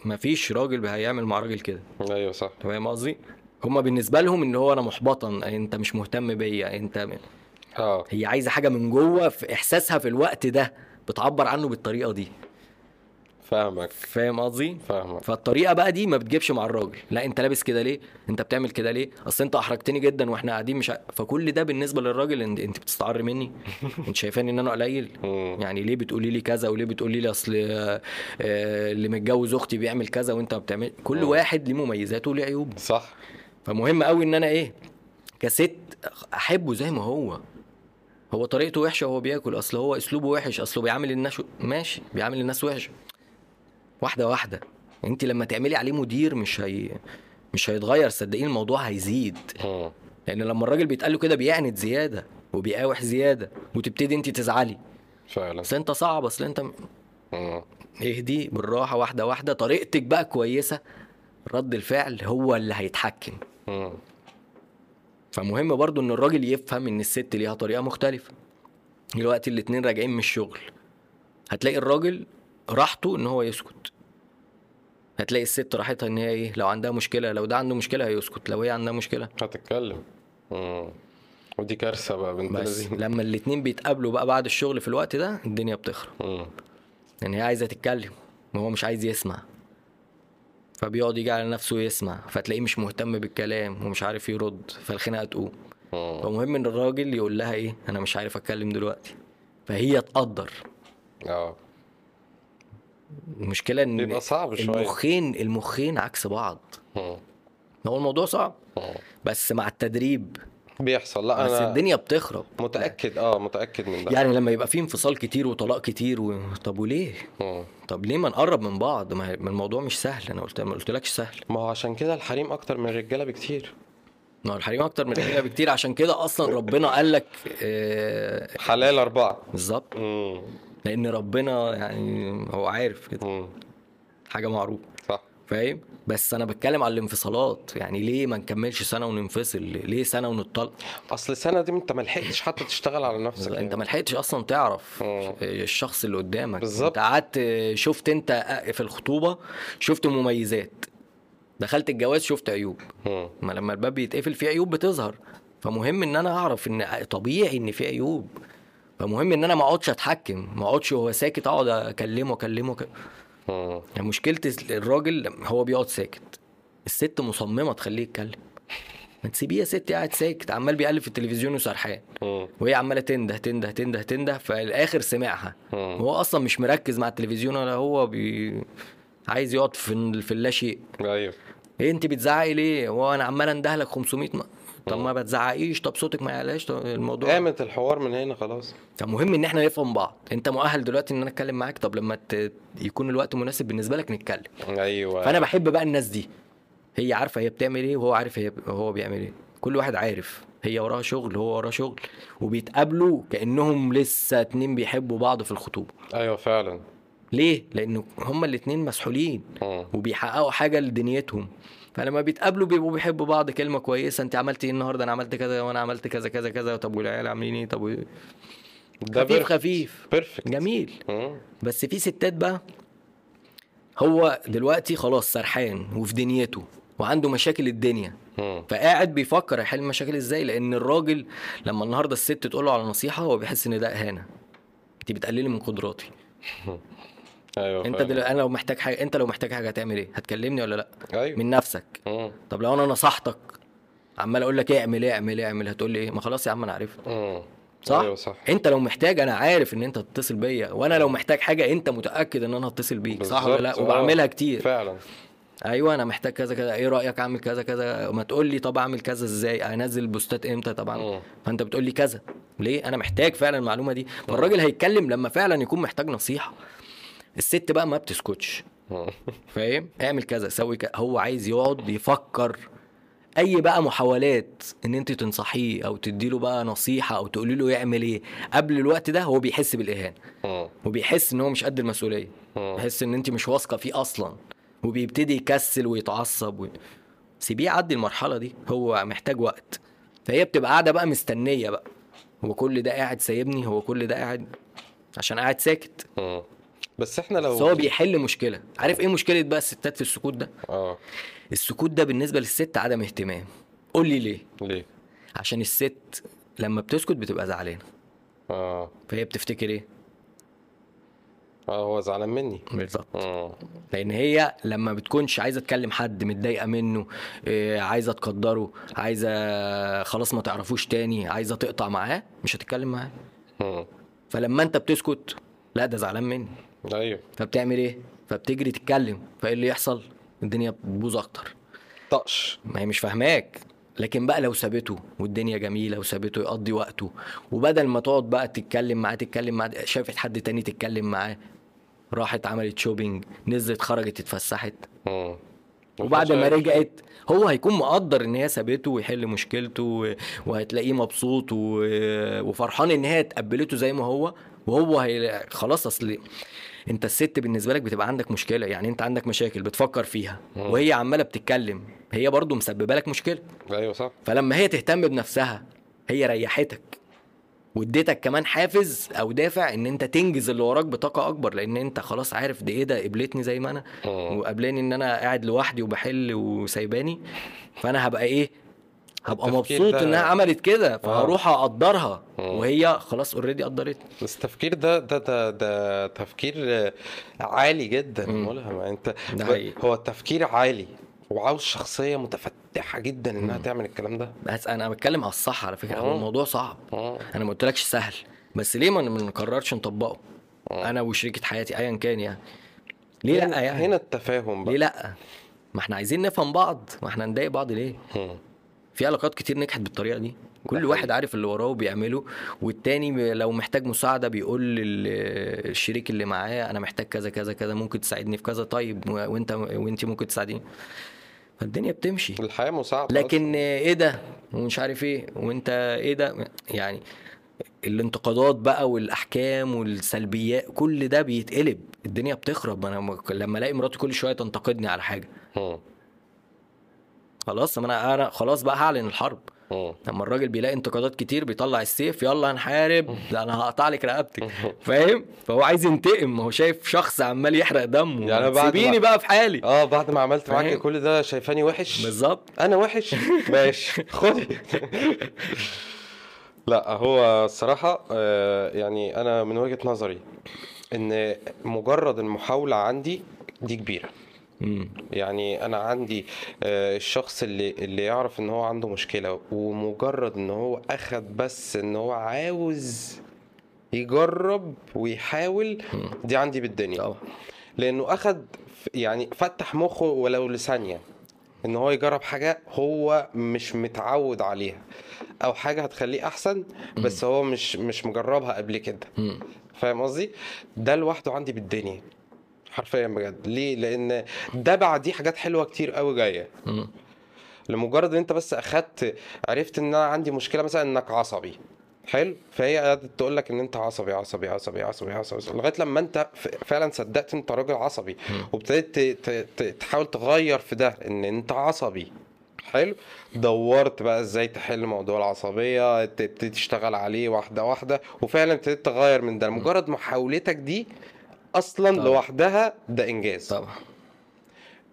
مفيش راجل هيعمل مع راجل كده. أيوه صح. فاهم قصدي؟ هما بالنسبة لهم إن هو أنا محبطا أنت مش مهتم بيا أنت آه. هي عايزة حاجة من جوه في إحساسها في الوقت ده بتعبر عنه بالطريقة دي. فاهمك. فاهم قصدي؟ فاهمك. فالطريقة بقى دي ما بتجيبش مع الراجل. لا انت لابس كده ليه؟ انت بتعمل كده ليه؟ اصل انت احرجتني جدا وإحنا قاعدين مش ع... فكل ده بالنسبة للراجل انت, انت بتستعر مني. انت شايفاني ان أنا قليل. يعني ليه بتقولي لي كذا وليه بتقولي لي اصل آه، اللي متجوز أختي بيعمل كذا وانت ما بتعمل كل. واحد ليه مميزاته وليه عيوبه. صح. فمهم قوي ان أنا إيه كست احبه زي ما هو. هو طريقته وحشة وهو بياكل اصل هو اسلوبه وحش اصله بيعامل الناس ماشي بيعامل الناس وحش. واحدة واحدة. انت لما تعملي عليه مدير مش هي مش هيتغير صدقيني الموضوع هيزيد. لأن لما الراجل بيتقال له كده بيعند زيادة وبيقاوح زيادة وتبتدي انت تزعلي. فعلا. أصل انت صعب أصل انت. اهدي بالراحة واحدة واحدة. طريقتك بقى كويسة رد الفعل هو اللي هيتحكم. مم. فمهم برضو إن الراجل يفهم إن الست ليها طريقة مختلفة. دلوقتي الاتنين راجعين من الشغل. هتلاقي الراجل راحته إن هو يسكت. هتلاقي الست راحتها إن هي إيه لو عندها مشكلة لو ده عنده مشكلة هيسكت لو هي عندها مشكلة. هتتكلم. مم. ودي كارثة بقى بنت بس لذينة. لما الاتنين بيتقابلوا بقى بعد الشغل في الوقت ده الدنيا بتخرب. لأن هي عايزة تتكلم وهو مش عايز يسمع. فبيقعد يجي على نفسه يسمع فتلاقيه مش مهتم بالكلام ومش عارف يرد فالخناقة تقوم. فمهم إن الراجل يقول لها إيه أنا مش عارف أتكلم دلوقتي. فهي تقدر. آه. المشكلة إن بيبقى صعب شوية. المخين المخين عكس بعض. مم. هو الموضوع صعب. مم. بس مع التدريب. بيحصل. لا بس أنا الدنيا بتخرب. متأكد. آه متأكد من ده. يعني لما يبقى في انفصال كتير وطلاق كتير و... طب وليه؟ مم. طب ليه ما نقرب من بعض؟ ما ما الموضوع مش سهل. أنا قلت ما قلتلكش سهل. ما هو عشان كده الحريم أكتر من الرجالة بكتير. ما هو الحريم أكتر من الرجالة بكتير. عشان كده أصلا ربنا قال لك آه، حلال أربعة. بالظبط. لأن ربنا يعني هو عارف كده. حاجة معروفة. صح. فاهم؟ بس أنا بتكلم على الانفصالات. يعني ليه ما نكملش سنة وننفصل؟ ليه سنة ونطلق أصل السنة دي أنت ما لحقتش حتى تشتغل على نفسك. أنت ما لحقتش أصلا تعرف مم. الشخص اللي قدامك. بالظبط. أنت قعدت شفت أنت في الخطوبة شفت مميزات. دخلت الجواز شفت عيوب. مم. ما لما الباب بيتقفل في عيوب بتظهر. فمهم إن أنا أعرف إن طبيعي إن في عيوب. فمهم إن أنا ما أقعدش أتحكم ما أقعدش وهو ساكت أقعد أكلمه أكلمه ك... يعني مشكلة الراجل هو بيقعد ساكت. الست مصممة تخليه يتكلم. ما تسيبيه يا ست قاعد ساكت عمال بيقلب في التلفزيون وسرحان. وهي عمالة تنده تنده تنده تنده فالاخر سمعها. مم. هو أصلا مش مركز مع التلفزيون ولا هو بي... عايز يقعد في في اللاشيء أيوه. إيه أنت بتزعقي ليه؟ هو أنا عمال أندهلك 500 م... طب ما بتزعقيش. طب صوتك ما يعلاش. طب الموضوع قامت الحوار من هنا خلاص. فمهم إن إحنا نفهم بعض. أنت مؤهل دلوقتي إن أنا أتكلم معاك. طب لما ت... يكون الوقت مناسب بالنسبة لك نتكلم. أيوه. فأنا بحب بقى الناس دي. هي عارفة هي بتعمل إيه وهو عارف هي هو بيعمل إيه. كل واحد عارف. هي وراها شغل هو وراه شغل. وبيتقابلوا كأنهم لسه اتنين بيحبوا بعض في الخطوبة. أيوه فعلا. ليه؟ لأن هما الاتنين مسحولين. وبيحققوا حاجة لدنيتهم. فلما بيتقابلوا بيبقوا بيحبوا بعض كلمة كويسة. أنت عملت إيه النهارده؟ أنا عملت كذا وأنا عملت كذا كذا كذا. طب والعيال عاملين إيه؟ طب و- ده خفيف خفيف. بيرفكت جميل. مم. بس في ستات بقى هو دلوقتي خلاص سرحان وفي دنيته وعنده مشاكل الدنيا. مم. فقاعد بيفكر يحل المشاكل إزاي؟ لأن الراجل لما النهارده الست تقول له على نصيحة هو بيحس إن ده إهانة. أنت بتقللي من قدراتي. أيوه أنت. دلوقتي أنا لو محتاج حاجة أنت لو محتاج حاجة هتعمل إيه؟ هتكلمني ولا لأ؟ أيوه. من نفسك. مم. طب لو أنا نصحتك عمال أقول لك اعمل اعمل اعمل هتقول لي إيه؟ ما خلاص يا عم أنا عارفها. صح؟ أيوه صح. أنت لو محتاج أنا عارف إن أنت هتتصل بيا وأنا لو محتاج حاجة أنت متأكد إن أنا هتصل بيك صح ولا لأ؟ بالظبط. وبعملها آه. كتير. فعلا. أيوه أنا محتاج كذا كذا. إيه رأيك أعمل كذا كذا؟ ما تقول لي طب أعمل كذا إزاي؟ أنزل بوستات إمتى طبعا؟ مم. فأنت بتقول لي كذا. ليه؟ أنا محتاج فعلا المعلومة دي. فالراجل هيتكلم لما فعلا يكون محتاج نصيحة. الست بقى ما بتسكتش. مم. فاهم؟ اعمل كذا سوي كذا. هو عايز يقعد يفكر أي بقى محاولات إن أنت تنصحيه أو تديله بقى نصيحة أو تقولي له يعمل إيه. قبل الوقت ده هو بيحس بالإهانة. مم. وبيحس إن هو مش قد المسؤولية. مم. بيحس إن أنت مش واثقة فيه أصلا. وبيبتدي يكسل ويتعصب و... سيبيه يعدي المرحلة دي. هو محتاج وقت. فهي بتبقى قاعدة بقى مستنية بقى. هو كل ده قاعد سايبني هو كل ده قاعد عشان قاعد ساكت. بس إحنا لو بس هو بيحل مشكلة. عارف إيه مشكلة بقى الستات في السكوت ده؟ آه. السكوت ده بالنسبة للست عدم اهتمام. قول لي ليه. ليه؟ عشان الست لما بتسكت بتبقى زعلانة. آه. فهي بتفتكر إيه؟ آه هو زعلان مني. بالظبط. مم. لأن هي لما بتكونش عايزة تكلم حد متضايقة منه إيه، عايزة تقدره عايزة خلاص ما تعرفوش تاني عايزة تقطع معاه مش هتتكلم معاه. فلما انت بتسكت لا ده زعلان مني. أيوه. فبتعمل إيه؟ فبتجري تتكلم. فإيه اللي يحصل؟ الدنيا بتبوظ أكتر. طقش. ما هي مش فاهماك. لكن بقى لو سابته والدنيا جميلة وسابته يقضي وقته وبدل ما تقعد بقى تتكلم معاه تتكلم معاه شافت حد تاني تتكلم معاه راحت عملت شوبينج نزلت خرجت اتفسحت. وبعد ما. رجعت هو هيكون مقدر إن هي سابته ويحل مشكلته وهتلاقيه مبسوط وفرحان إن هي اتقبلته زي ما هو. وهو هي خلاص أصل أنت الست بالنسبة لك بتبقى عندك مشكلة يعني أنت عندك مشاكل بتفكر فيها. وهي عمالة بتتكلم هي برضو مسببة لك مشكلة أيوه صح فلما هي تهتم بنفسها هي ريحتك واديتك كمان حافز أو دافع إن أنت تنجز اللي وراك بطاقة أكبر لأن أنت خلاص عارف ده إيه ده قبلتني زي ما أنا. وقابلاني إن أنا قاعد لوحدي وبحل وسايباني فأنا هبقى إيه هبقى مبسوط ده- إنها عملت كده فهروح أقدرها. مم. وهي خلاص اوريدي قدرتني. بس التفكير ده ده ده ده تفكير آه، عالي جدا مم. ملهم أنت. هو التفكير عالي وعاوز شخصية متفتحة جدا إنها تعمل الكلام ده. بس أنا بتكلم على الصح على فكرة. هو مم. الموضوع صعب. مم. أنا ما قلتلكش سهل. بس ليه ما نقررش نطبقه؟ مم. أنا وشريكة حياتي ايا كان يعني. ليه لأ يعني؟ هنا التفاهم ليه بقى لأ؟ ما إحنا عايزين نفهم بعض. ما إحنا نضايق بعض ليه؟ مم. في علاقات كتير نجحت بالطريقة دي. كل. واحد عارف اللي وراه وبيعمله والتاني لو محتاج مساعدة بيقول لل- الشريك اللي معاه أنا محتاج كذا كذا كذا ممكن تساعدني في كذا طيب وأنت وأنت ممكن تساعديني. فالدنيا بتمشي. الحياة مساعدة لكن إيه ده؟ ومش عارف إيه. وأنت إيه ده؟ يعني الانتقادات بقى والأحكام والسلبيات كل ده بيتقلب. الدنيا بتخرب. أنا لما ألاقي مراتي كل شوية تنتقدني على حاجة. خلاص أنا أنا خلاص بقى هعلن الحرب. لما الراجل بيلاقي انتقادات كتير بيطلع السيف يلا هنحارب ده أنا هقطع لك رقبتك. فاهم؟ فهو عايز ينتقم ما هو شايف شخص عمال يحرق دمه. يعني بعد سيبيني بقى في حالي. آه بعد ما عملت معاك؟ كل ده شايفاني وحش؟ بالظبط. أنا وحش؟ ماشي خدي لا هو الصراحة آه، يعني أنا من وجهة نظري إن مجرد المحاولة عندي دي كبيرة. مم. يعني أنا عندي آه، الشخص اللي اللي يعرف إن هو عنده مشكلة ومجرد إن هو أخد بس إن هو عاوز يجرب ويحاول دي عندي بالدنيا. لأنه أخد يعني فتح مخه ولو لثانية إن هو يجرب حاجة هو مش متعود عليها أو حاجة هتخليه أحسن بس هو مش مش مجربها قبل كده. فاهم قصدي؟ ده لوحده عندي بالدنيا. حرفيا بجد. ليه؟ لأن ده بعديه حاجات حلوة كتير قوي جاية. لمجرد إن أنت بس أخدت عرفت إن أنا عندي مشكلة مثلا إنك عصبي. حلو؟ فهي قعدت تقول لك إن أنت عصبي عصبي عصبي عصبي عصبي لغاية لما أنت فعلا صدقت أنت راجل عصبي. وابتديت تحاول تغير في ده إن أنت عصبي. حلو؟ دورت بقى إزاي تحل موضوع العصبية تبتدي تشتغل عليه واحدة واحدة. وفعلا ابتديت تغير من ده. مجرد محاولتك دي أصلا طبعا. لوحدها ده إنجاز. طبعا.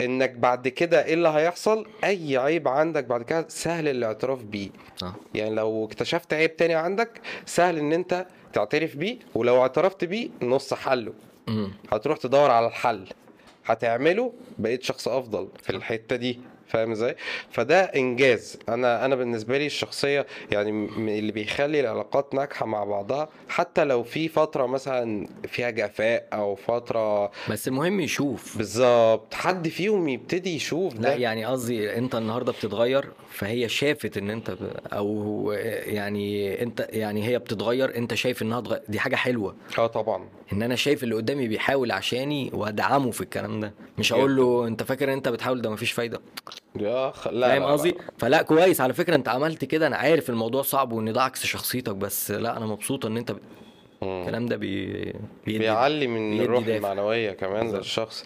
إنك بعد كده إيه اللي هيحصل؟ أي عيب عندك بعد كده سهل الاعتراف بيه. صح يعني لو اكتشفت عيب تاني عندك سهل إن أنت تعترف بيه ولو اعترفت بيه نص حله. مم. هتروح تدور على الحل. هتعمله بقيت شخص أفضل في الحتة دي. فاهم إزاي؟ فده إنجاز. أنا أنا بالنسبة لي الشخصية يعني اللي بيخلي العلاقات ناجحة مع بعضها حتى لو في فترة مثلا فيها جفاء أو فترة بس المهم يشوف. بالظبط. حد فيهم يبتدي يشوف ده. لا يعني قصدي أنت النهارده بتتغير فهي شافت إن أنت ب... أو يعني أنت يعني هي بتتغير أنت شايف إنها تغير دي حاجة حلوة. آه طبعا. إن أنا شايف اللي قدامي بيحاول عشاني وأدعمه في الكلام ده. مش أقول له أنت فاكر إن أنت بتحاول ده مفيش فايدة. يا خ... لا فاهم قصدي لا. فلا كويس على فكرة انت عملت كده أنا عارف الموضوع صعب وان ده عكس شخصيتك بس لا أنا مبسوطه ان انت ب... الكلام ده بي... بيدي بيعلي من بيدي الروح دافع. المعنوية كمان. للشخص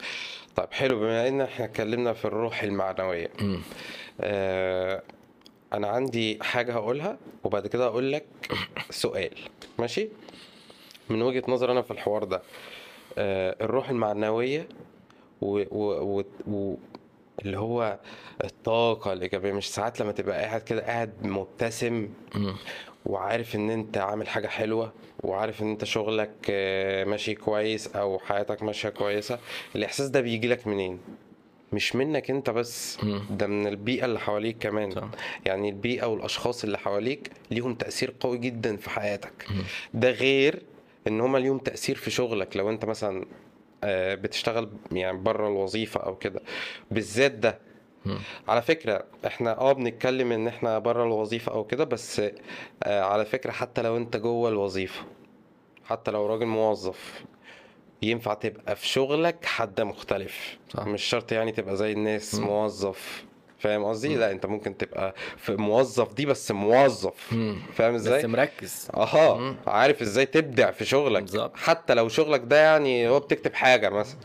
طيب حلو بما ان إحنا اتكلمنا في الروح المعنوية مم. آه أنا عندي حاجة هقولها وبعد كده هقول لك سؤال ماشي من وجهة نظر أنا في الحوار ده آه الروح المعنوية و... و... و... اللي هو الطاقة الإيجابية مش ساعات لما تبقى قاعد كده قاعد مبتسم. وعارف إن أنت عامل حاجة حلوة وعارف إن أنت شغلك آه، ماشي كويس أو حياتك ماشية كويسة الإحساس ده بيجي لك منين مش منك أنت بس. ده من البيئة اللي حواليك كمان صح. يعني البيئة والأشخاص اللي حواليك ليهم تأثير قوي جدا في حياتك ده غير إن هما ليهم تأثير في شغلك لو أنت مثلا بتشتغل يعني بره الوظيفة أو كده بالذات ده. على فكرة إحنا آه بنتكلم إن إحنا بره الوظيفة أو كده بس آه على فكرة حتى لو أنت جوه الوظيفة حتى لو راجل موظف ينفع تبقى في شغلك حد مختلف صح. مش شرط يعني تبقى زي الناس مم. موظف فاهم قصدي؟ لا انت ممكن تبقى في موظف دي بس موظف. فاهم بس إزاي؟ مركز. أها. عارف إزاي تبدع في شغلك. بالظبط. حتى لو شغلك ده يعني هو بتكتب حاجة مثلا.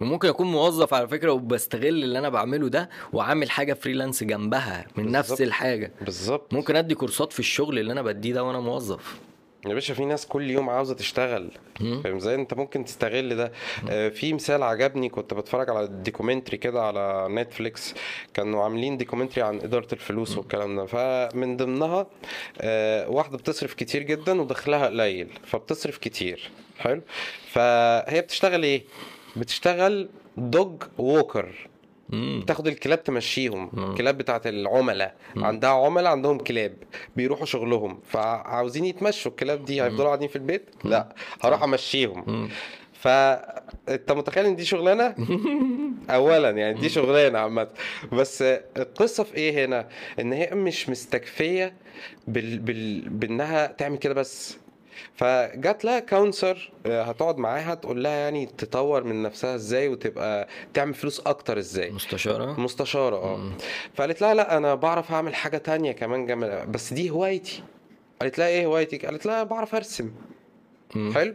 وممكن أكون موظف على فكرة وبستغل اللي أنا بعمله ده وعامل حاجة freelance جنبها من نفس بالظبط. الحاجة. بالظبط. ممكن أدي كورسات في الشغل اللي أنا بديه ده وأنا موظف. يا باشا في ناس كل يوم عاوزة تشتغل. فاهم إزاي؟ أنت ممكن تستغل ده. آه، في مثال عجبني كنت بتفرج على documentary كده على نتفليكس كانوا عاملين documentary عن إدارة الفلوس والكلام ده. فمن ضمنها آه، واحدة بتصرف كتير جدا ودخلها قليل. فبتصرف كتير. حلو؟ فهي بتشتغل إيه؟ بتشتغل dog walker مم. تاخد الكلاب تمشيهم. الكلاب بتاعت العملاء. عندها عملاء عندهم كلاب بيروحوا شغلهم. فعاوزين يتمشوا. الكلاب دي هيفضلوا قاعدين في البيت؟ لا هروح أمشيهم. فانت متخيل إن دي شغلانة؟ اولا يعني دي شغلانة عامة. بس القصة في إيه هنا؟ إن هي مش مستكفية بال... بال... بإنها تعمل كده بس. فجات لها كونسر هتقعد معاها تقول لها يعني تطور من نفسها إزاي وتبقى تعمل فلوس أكتر إزاي. مستشارة؟ مستشارة آه. فقالت لها لأ أنا بعرف أعمل حاجة تانية كمان جنب بس دي هوايتي. قالت لها إيه هوايتك؟ قالت لها بعرف أرسم. مم. حلو.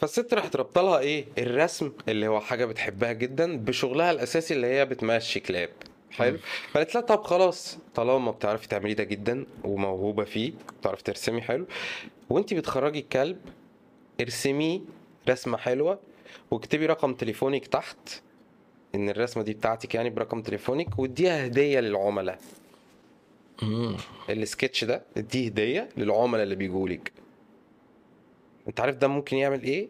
فالست راحت رابطة لها إيه؟ الرسم اللي هو حاجة بتحبها جدا بشغلها الأساسي اللي هي بتمشي كلاب. حلو. فقالت لها طب خلاص طالما بتعرفي تعملي ده جدا وموهوبة فيه بتعرفي ترسمي حلو. وانت بتخرجي الكلب ارسميه رسمة حلوة واكتبي رقم تليفونك تحت إن الرسمة دي بتاعتك يعني برقم تليفونك واديها هدية للعملاء. السكتش ده دي هدية للعملاء اللي بيجولك. انت عارف ده ممكن يعمل إيه؟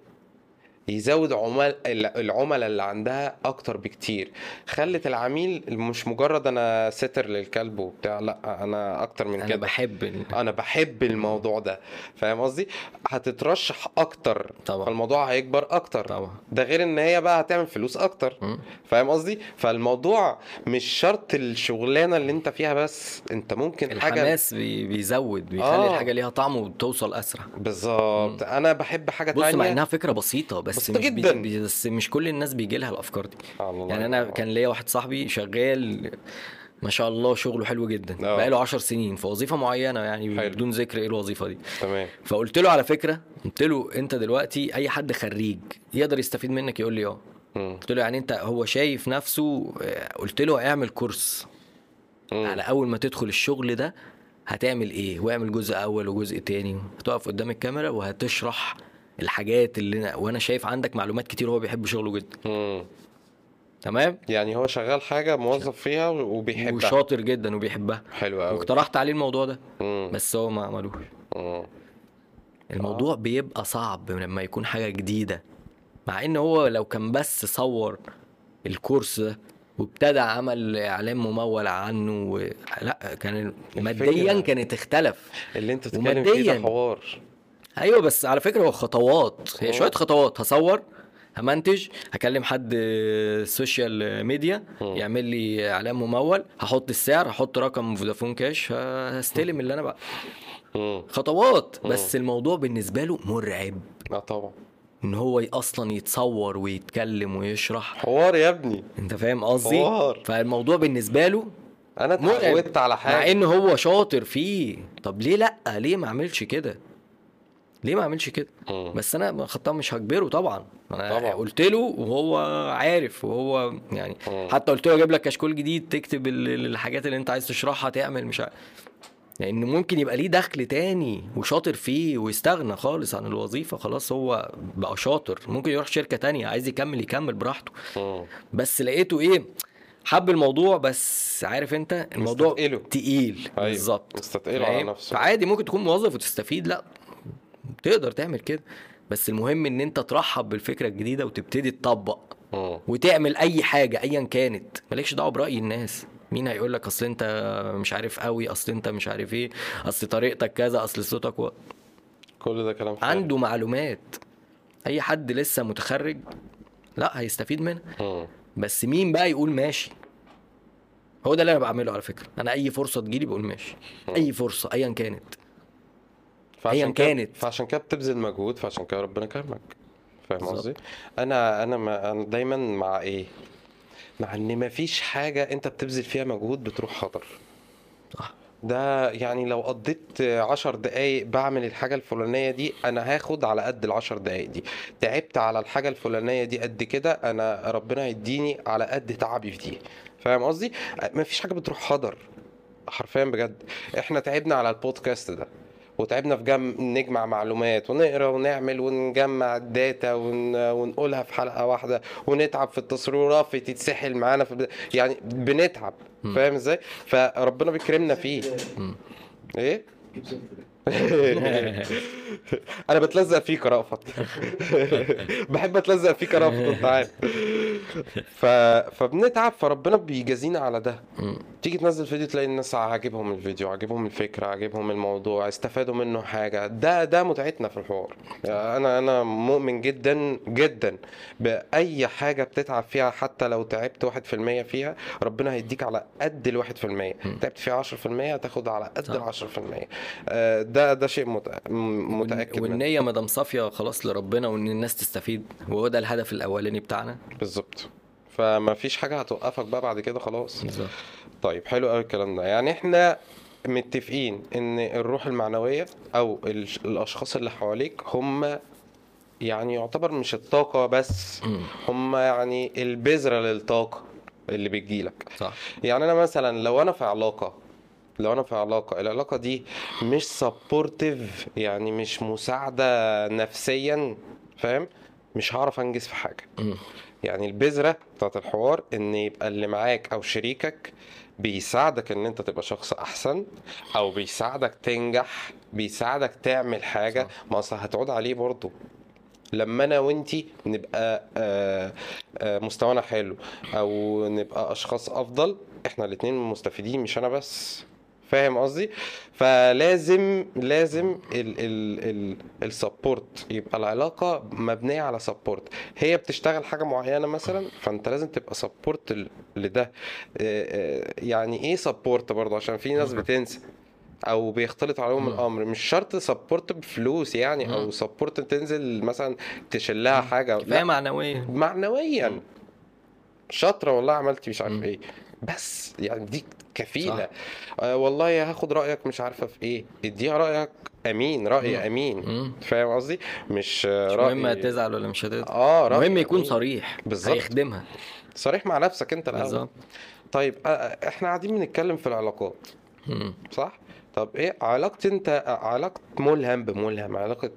يزود عمال العملاء اللي عندها أكتر بكتير. خلت العميل مش مجرد أنا ستر للكلب وبتاع لأ أنا أكتر من أنا كده. بحب ال- أنا بحب الموضوع ده. فاهم قصدي؟ هتترشح أكتر. طبعا. فالموضوع هيكبر أكتر. طبعا. ده غير إن هي بقى هتعمل فلوس أكتر. فاهم قصدي؟ فالموضوع مش شرط الشغلانة اللي أنت فيها بس أنت ممكن حاجة الحماس بي- بيزود بيخلي آه. الحاجة ليها طعم وتوصل أسرع. بالظبط. أنا بحب حاجة بص تانية. مع إنها فكرة بسيطة بس مش بي- جداً. بي- بس مش كل الناس بيجي لها الأفكار دي آه، الله يعني أنا. كان ليا واحد صاحبي شغال ما شاء الله شغله حلو جدا آه. بقاله 10 سنين في وظيفة معينة يعني حلو. بدون ذكر إيه الوظيفة دي تمام فقلت له على فكرة قلت له أنت دلوقتي أي حد خريج يقدر يستفيد منك يقول لي آه. قلت له يعني أنت هو شايف نفسه آه، قلت له اعمل كورس مم. على أول ما تدخل الشغل ده هتعمل إيه واعمل جزء أول وجزء تاني هتقف قدام الكاميرا وهتشرح الحاجات اللي أنا وأنا شايف عندك معلومات كتير هو بيحب شغله جدا مم. تمام يعني هو شغال حاجة موظف فيها وبيحبها وشاطر جدا وبيحبها حلو قوي واقترحت عليه الموضوع ده مم. بس هو ما عملوش مم. الموضوع بيبقى صعب لما يكون حاجة جديدة مع إن هو لو كان بس صور الكورس ده وابتدى عمل إعلان ممول عنه و... لا كان ماديا كانت اختلف اللي أنت بتتكلم فيه. ده حوار أيوه بس على فكرة هو خطوات. هي. شوية خطوات. هصور همنتج هكلم حد social media مم. يعمل لي إعلان ممول. هحط السعر هحط رقم فودافون كاش هستلم اللي أنا بقى. خطوات. بس الموضوع بالنسبة له مرعب. آه طبعا. إن هو أصلا يتصور ويتكلم ويشرح. حوار يا ابني. أنت فاهم قصدي؟ حوار. فالموضوع بالنسبة له أنا اتعودت على مع حاجة إن هو شاطر فيه. طب ليه لأ؟ ليه ما اعملش كده؟ ليه ما اعملش كده مم. بس أنا خطاب مش هجبره طبعا أنا طبعا. قلت له وهو عارف وهو يعني مم. حتى قلت له أجيب لك كشكول جديد تكتب ال- ال- الحاجات اللي انت عايز تشرحها تعمل مش عارف لأن ممكن يبقى ليه دخل تاني وشاطر فيه ويستغنى خالص عن الوظيفة خلاص هو بقى شاطر ممكن يروح شركة تانية عايز يكمل يكمل براحته مم. بس لقيته إيه حب الموضوع بس عارف أنت الموضوع مستثقله. تقيل أيوة، بالظبط مستثقله على؟ نفسه. فعادي ممكن تكون موظف وتستفيد لأ تقدر تعمل كده. بس المهم إن أنت ترحب بالفكرة الجديدة وتبتدي تطبق. وتعمل أي حاجة ايا كانت. مالكش دعوة برأي الناس. مين هيقول لك أصل أنت مش عارف قوي أصل أنت مش عارف إيه أصل طريقتك كذا أصل صوتك و... كل ده كلام فارغ. عنده معلومات. أي حد لسه متخرج لا هيستفيد منها. بس مين بقى يقول ماشي؟ هو ده اللي أنا بعمله على فكرة. أنا أي فرصة تجيلي بقول ماشي. أي فرصة ايا كانت. كده- كانت. فعشان كده بتبذل مجهود فعشان كده ربنا كرمك. فاهم. قصدي؟ أنا أنا ما أنا دايما مع إيه؟ مع إن مفيش حاجة أنت بتبذل فيها مجهود بتروح خطر. صح. ده يعني لو قضيت عشر دقايق بعمل الحاجة الفلانية دي أنا هاخد على قد العشر دقايق دي. تعبت على الحاجة الفلانية دي قد كده أنا ربنا يديني على قد تعبي في دي. فاهم قصدي؟ مفيش حاجة بتروح هدر حرفيا بجد. إحنا تعبنا على البودكاست ده. وتعبنا في جم... نجمع معلومات ونقرا ونعمل ونجمع الداتا ون... ونقولها في حلقة واحدة ونتعب في التصوير ورافي تتسحل معانا في. يعني بنتعب فاهم إزاي؟ فربنا بيكرمنا فيه. إيه؟ أنا بتلزق فيك يا رأفت. بحب اتلزق فيك يا رأفت انت عارف. ف... فبنتعب فربنا بيجازينا على ده. تيجي تنزل فيديو تلاقي الناس عاجبهم الفيديو عاجبهم الفكرة عاجبهم الموضوع استفادوا منه حاجة. ده ده متعتنا في الحوار. أنا أنا مؤمن جدا جدا بأي حاجة بتتعب فيها حتى لو تعبت واحد في المية فيها ربنا هيديك على قد في المية. تعبت فيها عشرة في المية هتاخد على قد المية. آه، ده ده شيء مت- م- متأكد منه. والنية مادام صافية خلاص لربنا وإن الناس تستفيد وهو ده الهدف الأولاني بتاعنا. بالظبط. فما فيش حاجة هتوقفك بقى بعد كده خلاص. بالظبط. طيب حلو قوي الكلام ده. يعني إحنا متفقين إن الروح المعنوية أو ال- الأشخاص اللي حواليك هم يعني يعتبر مش الطاقة بس. هم يعني البذرة للطاقة اللي بتجيلك. صح. يعني أنا مثلا لو أنا في علاقة لو أنا في علاقة العلاقة دي مش سبورتيف يعني مش مساعدة نفسيا فاهم؟ مش هعرف أنجز في حاجة. مم. يعني البذرة بتاعت الحوار إن يبقى اللي معاك أو شريكك بيساعدك إن أنت تبقى شخص أحسن أو بيساعدك تنجح بيساعدك تعمل حاجة. ما أصل هتعود عليه برضه. لما أنا وأنتي نبقى آه، آه، مستوانا حلو أو نبقى أشخاص أفضل إحنا الاتنين مستفيدين مش أنا بس. فاهم قصدي؟ فلازم لازم ال ال ال ال support يبقى العلاقة مبنية على support هي بتشتغل حاجة معينة مثلا فأنت لازم تبقى support لده. آه، آه، يعني إيه support برضه؟ عشان في ناس بتنسى أو بيختلط عليهم الأمر. مش شرط support بفلوس يعني أو support تنزل مثلا تشيلها حاجة. لا معنوية معنويا. شاطرة والله عملتي مش عارف إيه. بس يعني دي كفيلة. صح. آه والله هاخد رأيك مش عارفة في إيه. اديها رأيك. أمين رأي أمين. مم. فاهم قصدي؟ مش آه، مش رأي مهم هتزعل ولا مش هتزعل. آه رأي المهم يكون. صريح. بالظبط. هيخدمها. صريح مع نفسك أنت الأول. بالظبط. طيب آه، آه، إحنا قاعدين بنتكلم في العلاقات. مم. صح؟ طب إيه علاقتي أنت علاقة ملهم بملهم علاقة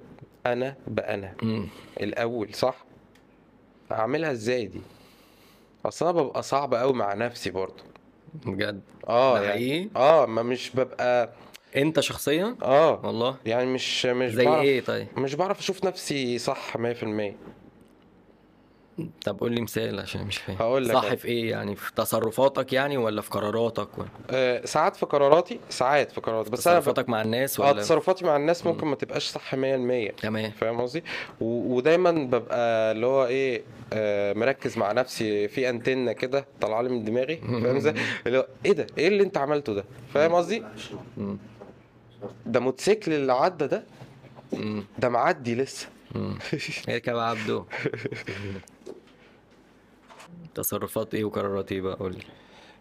أنا بأنا. مم. الأول صح؟ أعملها إزاي دي؟ أصل أنا ببقى صعب قوي مع نفسي برضه. بجد؟ آه ده يعني حقيقي؟ آه ما مش ببقى أنت شخصيا؟ آه. والله. يعني مش مش زي بعرف إيه طيب؟ مش بعرف أشوف نفسي صح 100% طب قول لي مثال عشان مش فاهم. هقول لك صح أنا. في إيه يعني؟ في تصرفاتك يعني ولا في قراراتك ولا؟ آه ساعات في قراراتي ساعات في قراراتي بس أنا ب... تصرفاتك مع الناس آه ولا؟ تصرفاتي مع الناس ممكن ما تبقاش صح 100% تمام. فاهم قصدي؟ و... ودايما ببقى اللي هو إيه آه مركز مع نفسي في انتنه كده طالعة لي من دماغي. فاهم إزاي؟ اللي هو إيه ده؟ إيه اللي أنت عملته ده؟ فاهم قصدي. ده موتوسيكل اللي عدى ده. ده معدي لسه. اركب يا عبدو تصرفات إيه وقرارات إيه بقى؟ قول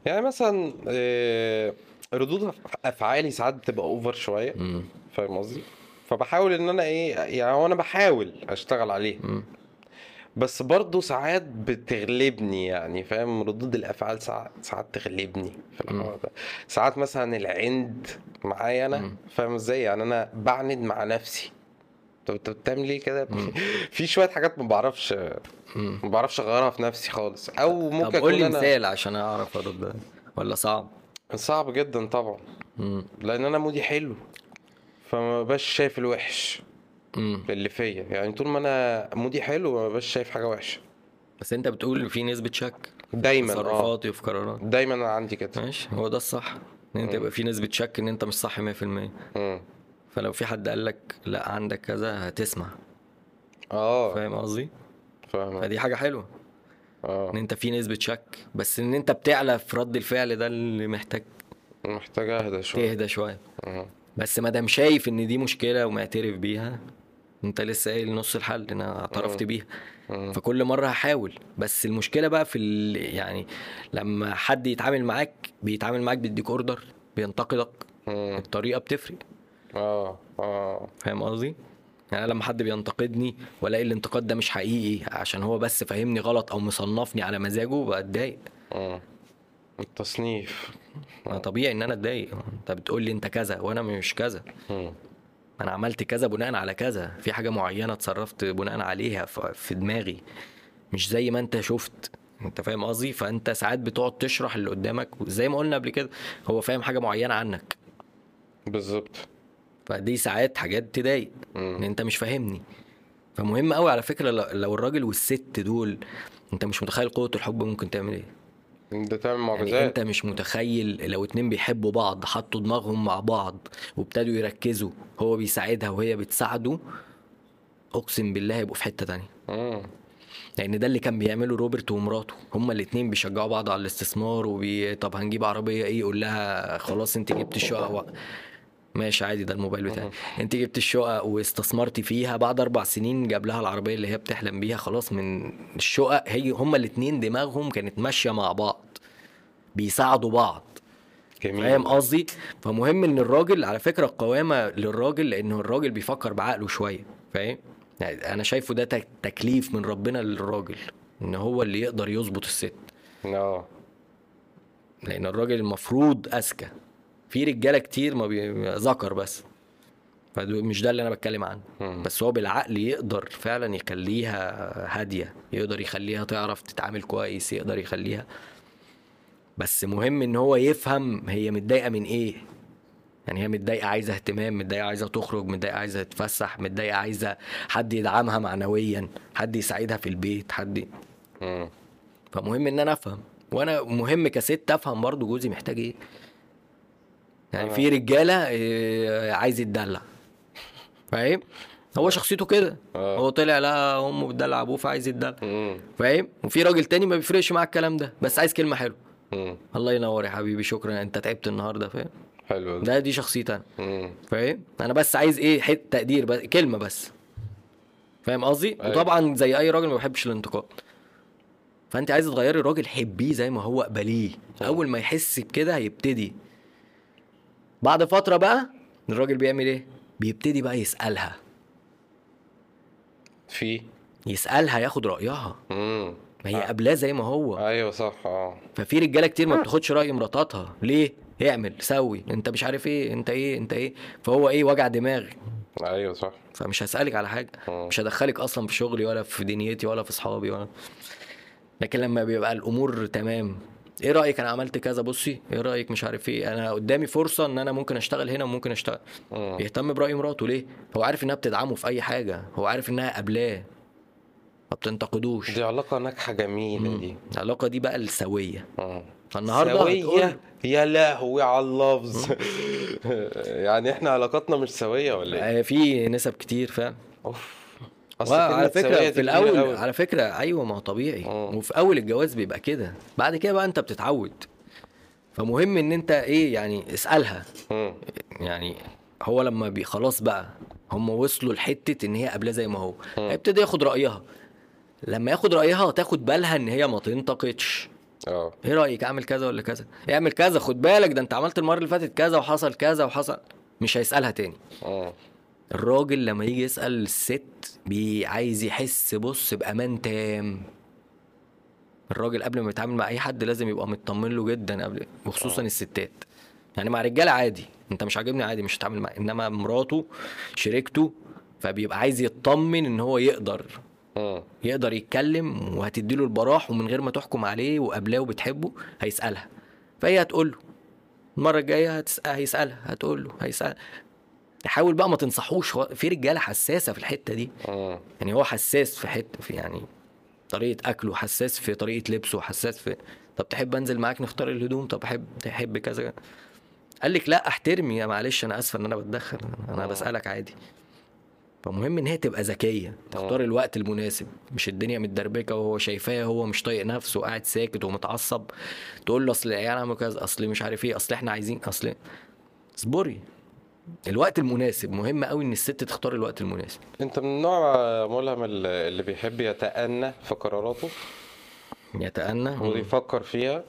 يعني مثلا آه، ردود أفعالي ساعات بتبقى أوفر شوية. فاهم قصدي؟ فبحاول إن أنا إيه يعني هو أنا بحاول أشتغل عليه. مم. بس برضه ساعات بتغلبني يعني فاهم؟ ردود الأفعال ساعات ساعات تغلبني في الحوار ده. ساعات مثلا العند معايا أنا. فاهم إزاي؟ يعني أنا بعند مع نفسي. انت بتعمل ليه كده؟ في شوية حاجات ما بعرفش. ما بعرفش اغيرها في نفسي خالص. أو ممكن طب قول لي مثال عشان أعرف ارد ولا صعب؟ صعب جدا طبعا. مم. لأن أنا مودي حلو فما بقاش شايف الوحش مم. اللي فيا. يعني طول ما أنا مودي حلو ما بقاش شايف حاجة وحشة. بس أنت بتقول في نسبة شك دايما آه. تصرفاتي وفي قراراتي. دايما أنا عندي كده. ماشي هو ده الصح إن أنت يبقى في نسبة شك إن أنت مش صح 100% مم. فلو في حد قال لك لا عندك كذا هتسمع. آه. فاهم قصدي؟ فاهم فدي حاجة حلوة. إن آه أنت في نسبة شك بس إن أنت بتعلى في رد الفعل ده اللي محتاج محتاج أهدى شوية. تهدى شوية. مم. بس ما دام شايف إن دي مشكلة ومعترف بيها أنت لسه قايل نص الحل أنا اعترفت بيها. فكل مرة هحاول. بس المشكلة بقى في ال... يعني لما حد يتعامل معاك بيتعامل معاك بيديك اوردر بينتقدك مم. الطريقة بتفرق. آه آه. فاهم قصدي؟ يعني لما حد بينتقدني وألاقي الانتقاد ده مش حقيقي عشان هو بس فاهمني غلط أو مصنفني على مزاجه بتضايق مم. التصنيف. ما طبيعي إن أنا اتضايق. أنت بتقول لي أنت كذا وأنا مش كذا. مم. أنا عملت كذا بناء على كذا. في حاجة معينة اتصرفت بناء عليها في دماغي. مش زي ما أنت شفت. أنت فاهم قصدي؟ فأنت ساعات بتقعد تشرح اللي قدامك. زي ما قلنا قبل كده هو فاهم حاجة معينة عنك. بالظبط. فدي ساعات حاجات تضايق إن. أنت مش فاهمني فمهم قوي على فكرة لو- الراجل والست دول أنت مش متخيل قوة الحب ممكن تعمل إيه ده تعمل يعني معجزات أنت مش متخيل لو اتنين بيحبوا بعض حطوا دماغهم مع بعض وابتدوا يركزوا هو بيساعدها وهي بتساعده أقسم بالله هيبقوا في حتة تانية مم. لأن ده اللي كان بيعمله روبرت ومراته هما الاتنين بيشجعوا بعض على الاستثمار وبي... طب هنجيب عربية إيه يقول لها خلاص أنت جبت الشقة. ماشي عادي ده الموبايل بتاعي. انت جبت الشقة واستثمرتي فيها بعد أربع سنين جاب لها العربية اللي هي بتحلم بيها خلاص من الشقق هي هما الاتنين دماغهم كانت ماشية مع بعض بيساعدوا بعض. فاهم قصدي؟ فمهم إن الراجل على فكرة القوامة للراجل لأنه الراجل بيفكر بعقله شوية فاهم؟ يعني أنا شايفه ده تك- تكليف من ربنا للراجل إن هو اللي يقدر يظبط الست. آه. لأن الراجل المفروض أذكى. في رجاله كتير ما بي... ذكر بس. فمش ده اللي أنا بتكلم عنه. مم. بس هو بالعقل يقدر فعلا يخليها هادية يقدر يخليها تعرف تتعامل كويس يقدر يخليها. بس مهم إن هو يفهم هي متضايقة من إيه. يعني هي متضايقة عايزة اهتمام متضايقة عايزة تخرج متضايقة عايزة تتفسح متضايقة عايزة حد يدعمها معنويا حد يساعدها في البيت حد مم. فمهم إن أنا أفهم. وأنا مهم كست أفهم برضو جوزي محتاج إيه. يعني في رجالة إيه، عايز يتدلع. فاهم؟ هو شخصيته كده. آه. هو طلع لا أمه بتدلع أبوه فعايز يتدلع. فاهم؟ وفي راجل تاني ما بيفرقش معاه الكلام ده بس عايز كلمة حلوة. الله ينور يا حبيبي شكرا. أنت تعبت النهارده فاهم؟ حلو ده. دي شخصيتي أنا. فاهم؟ أنا بس عايز إيه؟ حتة تقدير بس كلمة بس. فاهم قصدي؟ أيوة. وطبعا زي أي راجل ما بيحبش الانتقاد. فأنت عايز تغيري الراجل حبيه زي ما هو قبليه أول ما يحس بكده هيبتدي بعد فترة بقى الراجل بيعمل إيه؟ بيبتدي بقى يسألها. في؟ يسألها ياخد رأيها. مم. ما هي آه. قبلاه زي ما هو. أيوه صح آه. ففي رجالة كتير ما بتاخدش رأي مراتاتها. ليه؟ اعمل سوي. انت مش عارف إيه انت إيه انت إيه. فهو إيه وجع دماغ. أيوه صح. فمش هسألك على حاجة. مم. مش هدخلك أصلا في شغلي ولا في دنيتي ولا في أصحابي ولا. لكن لما بيبقى الأمور تمام إيه رأيك؟ أنا عملت كذا بصي إيه رأيك؟ مش عارف إيه. أنا قدامي فرصة إن أنا ممكن أشتغل هنا وممكن أشتغل. مم. يهتم برأي مراته. ليه؟ هو عارف إنها بتدعمه في أي حاجة. هو عارف إنها قبلاه ما بتنتقدوش. دي علاقة ناجحة جميلة دي. العلاقة دي بقى السوية. مم. فالنهاردة سوية؟ هتقول يا لهوي على اللفظ. يعني إحنا علاقاتنا مش سوية ولا إيه؟ آه، في نسب كتير فاهم؟ أوف. فكرة دي في أوي. على فكرة أيوة ما هو طبيعي. مم. وفي أول الجواز بيبقى كده. بعد كده بقى أنت بتتعود. فمهم إن أنت إيه يعني اسألها. مم. يعني هو لما بي خلاص بقى هم وصلوا لحتة إن هي قبلها زي ما هو. هيبتدي ياخد رأيها. لما ياخد رأيها تاخد بالها إن هي ما تنتقدش. آه. إيه رأيك؟ أعمل كذا ولا كذا؟ اعمل كذا خد بالك ده أنت عملت المرة اللي فاتت كذا وحصل كذا وحصل. مش هيسألها تاني. مم. الراجل لما يجي يسأل الست بي عايز يحس بص بأمان تام. الراجل قبل ما يتعامل مع أي حد لازم يبقى مطمن له جدا قبل وخصوصا الستات. يعني مع رجالة عادي أنت مش عاجبني عادي مش هتعامل معاه إنما مراته شريكته فبيبقى عايز يطمن إن هو يقدر. مم. يقدر يتكلم وهتديله البراح ومن غير ما تحكم عليه وقبلاه وبتحبه هيسألها. فهي هتقول له المرة الجاية هتسأل هيسألها هتقول له هيسأل حاول بقى ما تنصحوش هو في رجالة حساسة في الحتة دي. مم. يعني هو حساس في حتة في يعني طريقة أكله حساس في طريقة لبسه حساس في طب تحب أنزل معاك نختار الهدوم؟ طب أحب تحب كذا؟ قال لك لا احترمي. يا معلش أنا آسفة إن أنا بتدخل أنا آه. بسألك عادي. فمهم إن هي تبقى ذكية تختار الوقت المناسب. مش الدنيا متدربكة وهو شايفاه هو مش طايق نفسه وقاعد ساكت ومتعصب تقول له أصل العيال عملوا كذا أصل مش عارف إيه أصل إحنا عايزين أصل اصبري. الوقت المناسب. مهم قوي إن الست تختار الوقت المناسب. أنت من النوع ملهم اللي بيحب يتأنى في قراراته؟ يتأنى. ويفكر فيها؟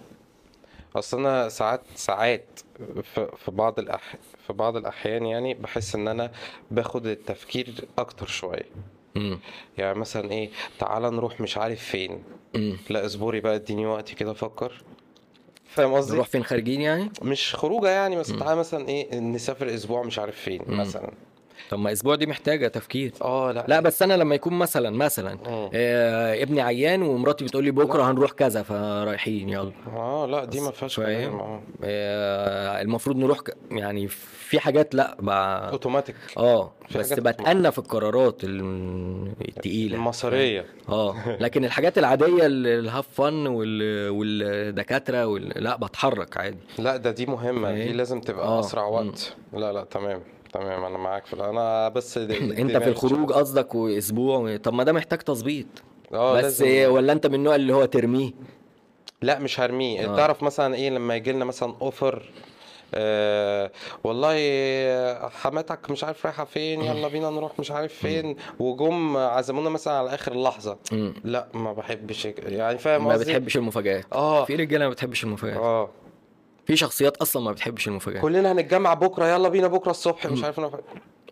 أصل أنا ساعات ساعات في بعض الأح... في بعض الأحيان يعني بحس إن أنا باخد التفكير أكتر شوية. يعني مثلا إيه تعالى نروح مش عارف فين. مم. لا اصبري بقى إديني وقتي كده أفكر. فاهم قصدي؟ نروح فين خارجين يعني؟ مش خروجة يعني بس تعالى مثلا إيه نسافر أسبوع مش عارف فين. مثلا. طب ما أسبوع دي محتاجة تفكير. آه لا. لا بس أنا لما يكون مثلا مثلا. آه ابني عيان ومراتي بتقول لي بكرة هنروح كذا فرايحين يلا. آه لا دي ما فيهاش؟ كلام. آه. آه المفروض نروح ك... يعني في حاجات لا ب... اوتوماتيك آه بس بتأنى في القرارات ال- التقيلة. المصريه آه لكن الحاجات العادية ال- الهاف فن وال... والدكاترة وال... لا بتحرك عادي. لا ده دي مهمة. دي؟ لازم تبقى آه. أسرع وقت. لا لا تمام. تمام أنا معاك في أنا بس أنت في الخروج قصدك وأسبوع. طب ما ده محتاج تظبيط. آه بس لازم. ولا أنت من النوع اللي هو ترميه؟ لا مش هرميه. آه. تعرف مثلا إيه لما يجي لنا مثلا أوفر؟ آه والله حماتك مش عارف رايحة فين يلا بينا نروح مش عارف فين وجم عزمونا مثلا على آخر اللحظة. مم. لا ما بحبش يعني فاهم ما بتحبش المفاجآت. آه. في رجالة ما بتحبش المفاجآت. آه. في شخصيات أصلا ما بتحبش المفاجآت. كلنا هنتجمع بكرة يلا بينا بكرة الصبح مش عارف أنا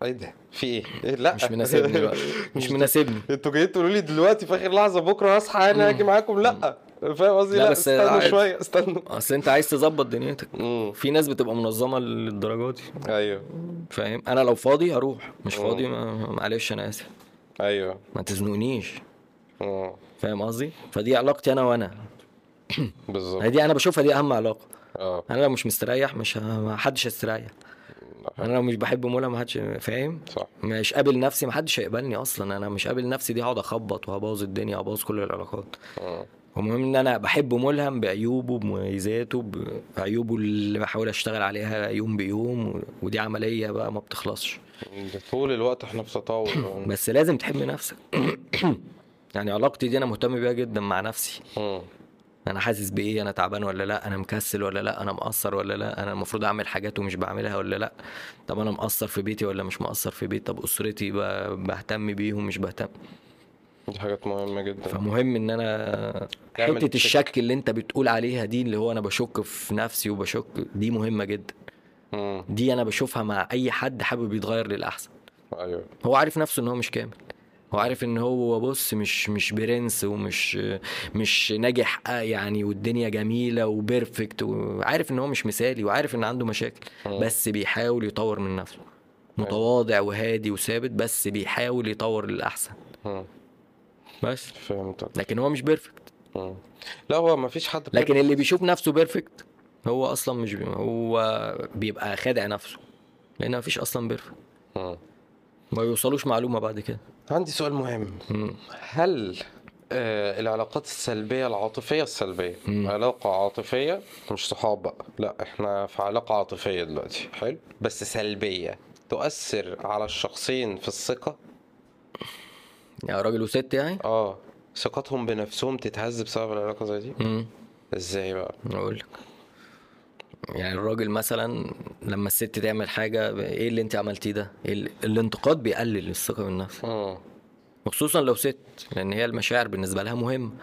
إيه ده؟ في إيه؟ إيه؟ لأ. مش مناسبني بقى. مش مناسبني. أنتوا جايين تقولوا لي دلوقتي في آخر لحظة بكرة اصحى أنا هاجي معاكم؟ لأ. فاهم قصدي؟ لا لأ, بس استنوا عادي. شوية استنوا. أصل أنت عايز تظبط دنيتك. في ناس بتبقى منظمة للدرجة دي. أيوه. فاهم؟ أنا لو فاضي هروح مش مم. فاضي ما... معلش أنا آسف. أيوه. ما تزنقنيش. فاهم قصدي؟ فدي علاقتي أنا وأنا. بالظبط. دي أنا بشوفها دي أهم علاقة. آه. أنا لو مش مستريح مش. ما حدش هيستريح. أنا لو مش بحب مولا ما حدش فاهم؟ صح. مش قابل نفسي ما حدش هيقبلني أصلا. أنا مش قابل نفسي دي هقعد اخبط وهبوظ الدنيا وهبوظ كل العلاقات. مم. المهم إن أنا بحبه ملهم بعيوبه بمميزاته بعيوبه اللي بحاول أشتغل عليها يوم بيوم ودي عملية بقى ما بتخلصش. طول الوقت إحنا في تطور بس لازم تحب نفسك. يعني علاقتي دي أنا مهتم بيها جدا مع نفسي. أنا حاسس بإيه؟ أنا تعبان ولا لأ؟ أنا مكسل ولا لأ؟ أنا مقصر ولا لأ؟ أنا المفروض أعمل حاجات ومش بعملها ولا لأ؟ طب أنا مقصر في بيتي ولا مش مقصر في بيتي طب أسرتي بهتم بيهم مش بهتم؟ دي حاجات مهمة جدا. فمهم إن أنا حتة. الشك اللي أنت بتقول عليها دي اللي هو أنا بشك في نفسي وبشك دي مهمة جدا. دي أنا بشوفها مع أي حد حابب يتغير للأحسن. أيوه. هو عارف نفسه إن هو مش كامل. هو عارف إن هو بص مش مش برنس ومش مش ناجح آه يعني والدنيا جميلة و perfect وعارف إن هو مش مثالي وعارف إن عنده مشاكل. بس بيحاول يطور من نفسه. متواضع وهادي وثابت بس بيحاول يطور للأحسن. بس. فهمتك. لكن هو مش perfect. لا هو ما فيش حد لكن اللي بيشوف نفسه perfect هو أصلا مش بي... هو بيبقى خادع نفسه لأن مفيش أصلا perfect. ما يوصلوش معلومة بعد كده. عندي سؤال مهم. مم. هل آه العلاقات السلبية العاطفية السلبية مم. علاقة عاطفية مش صحاب بقى لا إحنا في علاقة عاطفية دلوقتي. حلو. بس سلبية تؤثر على الشخصين في الثقة؟ يا راجل وست يعني؟ آه. ثقتهم بنفسهم تتهز بسبب العلاقة زي دي؟ امم إزاي بقى؟ أقول لك. يعني الراجل مثلا لما الست تعمل حاجة إيه اللي أنت عملتيه ده؟ ال... الانتقاد بيقلل الثقة بالنفس. وخصوصا لو ست لأن هي المشاعر بالنسبة لها مهم.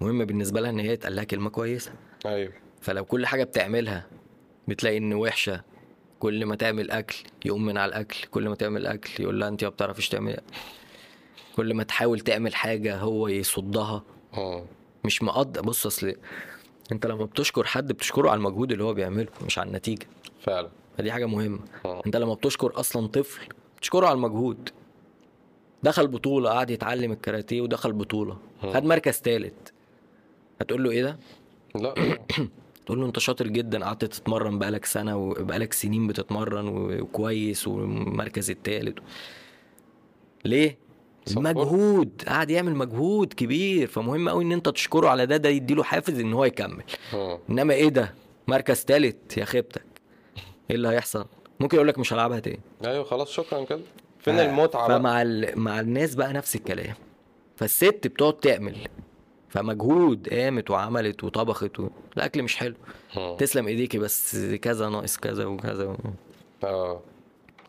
مهم بالنسبة لها إن هي يتقال لها كلمة كويسة. أيوه. فلو كل حاجة بتعملها بتلاقي إن وحشة. كل ما تعمل أكل يقوم من على الأكل. كل ما تعمل أكل يقول لها أنت ما بتعرفيش تعملي كل ما تحاول تعمل حاجة هو يصدها. مم. مش مقدر. بص أصل انت لما بتشكر حد بتشكره على المجهود اللي هو بيعمله مش على النتيجة. فعلا. فدي حاجة مهمة. مم. انت لما بتشكر أصلا طفل بتشكره على المجهود. دخل بطولة قعد يتعلم الكاراتيه ودخل بطولة. خد مركز تالت. هتقول له إيه ده؟ لا. تقول له أنت شاطر جدا قعدت تتمرن بقالك سنة وبقالك سنين بتتمرن وكويس والمركز التالت. ليه؟ المجهود قعد يعمل مجهود كبير فمهم قوي إن أنت تشكره على ده ده يديله حافز إن هو يكمل. مم. إنما إيه ده؟ مركز تالت يا خيبتك. إيه اللي هيحصل؟ ممكن يقول لك مش هلعبها تاني. أيوه خلاص شكرا كده. فين بقى؟ فمع ال... مع الناس بقى نفس الكلام. فالست بتقعد تعمل. فمجهود قامت وعملت وطبخت و... الأكل مش حلو. مم. تسلم إيديكي بس كذا ناقص كذا وكذا و... آه.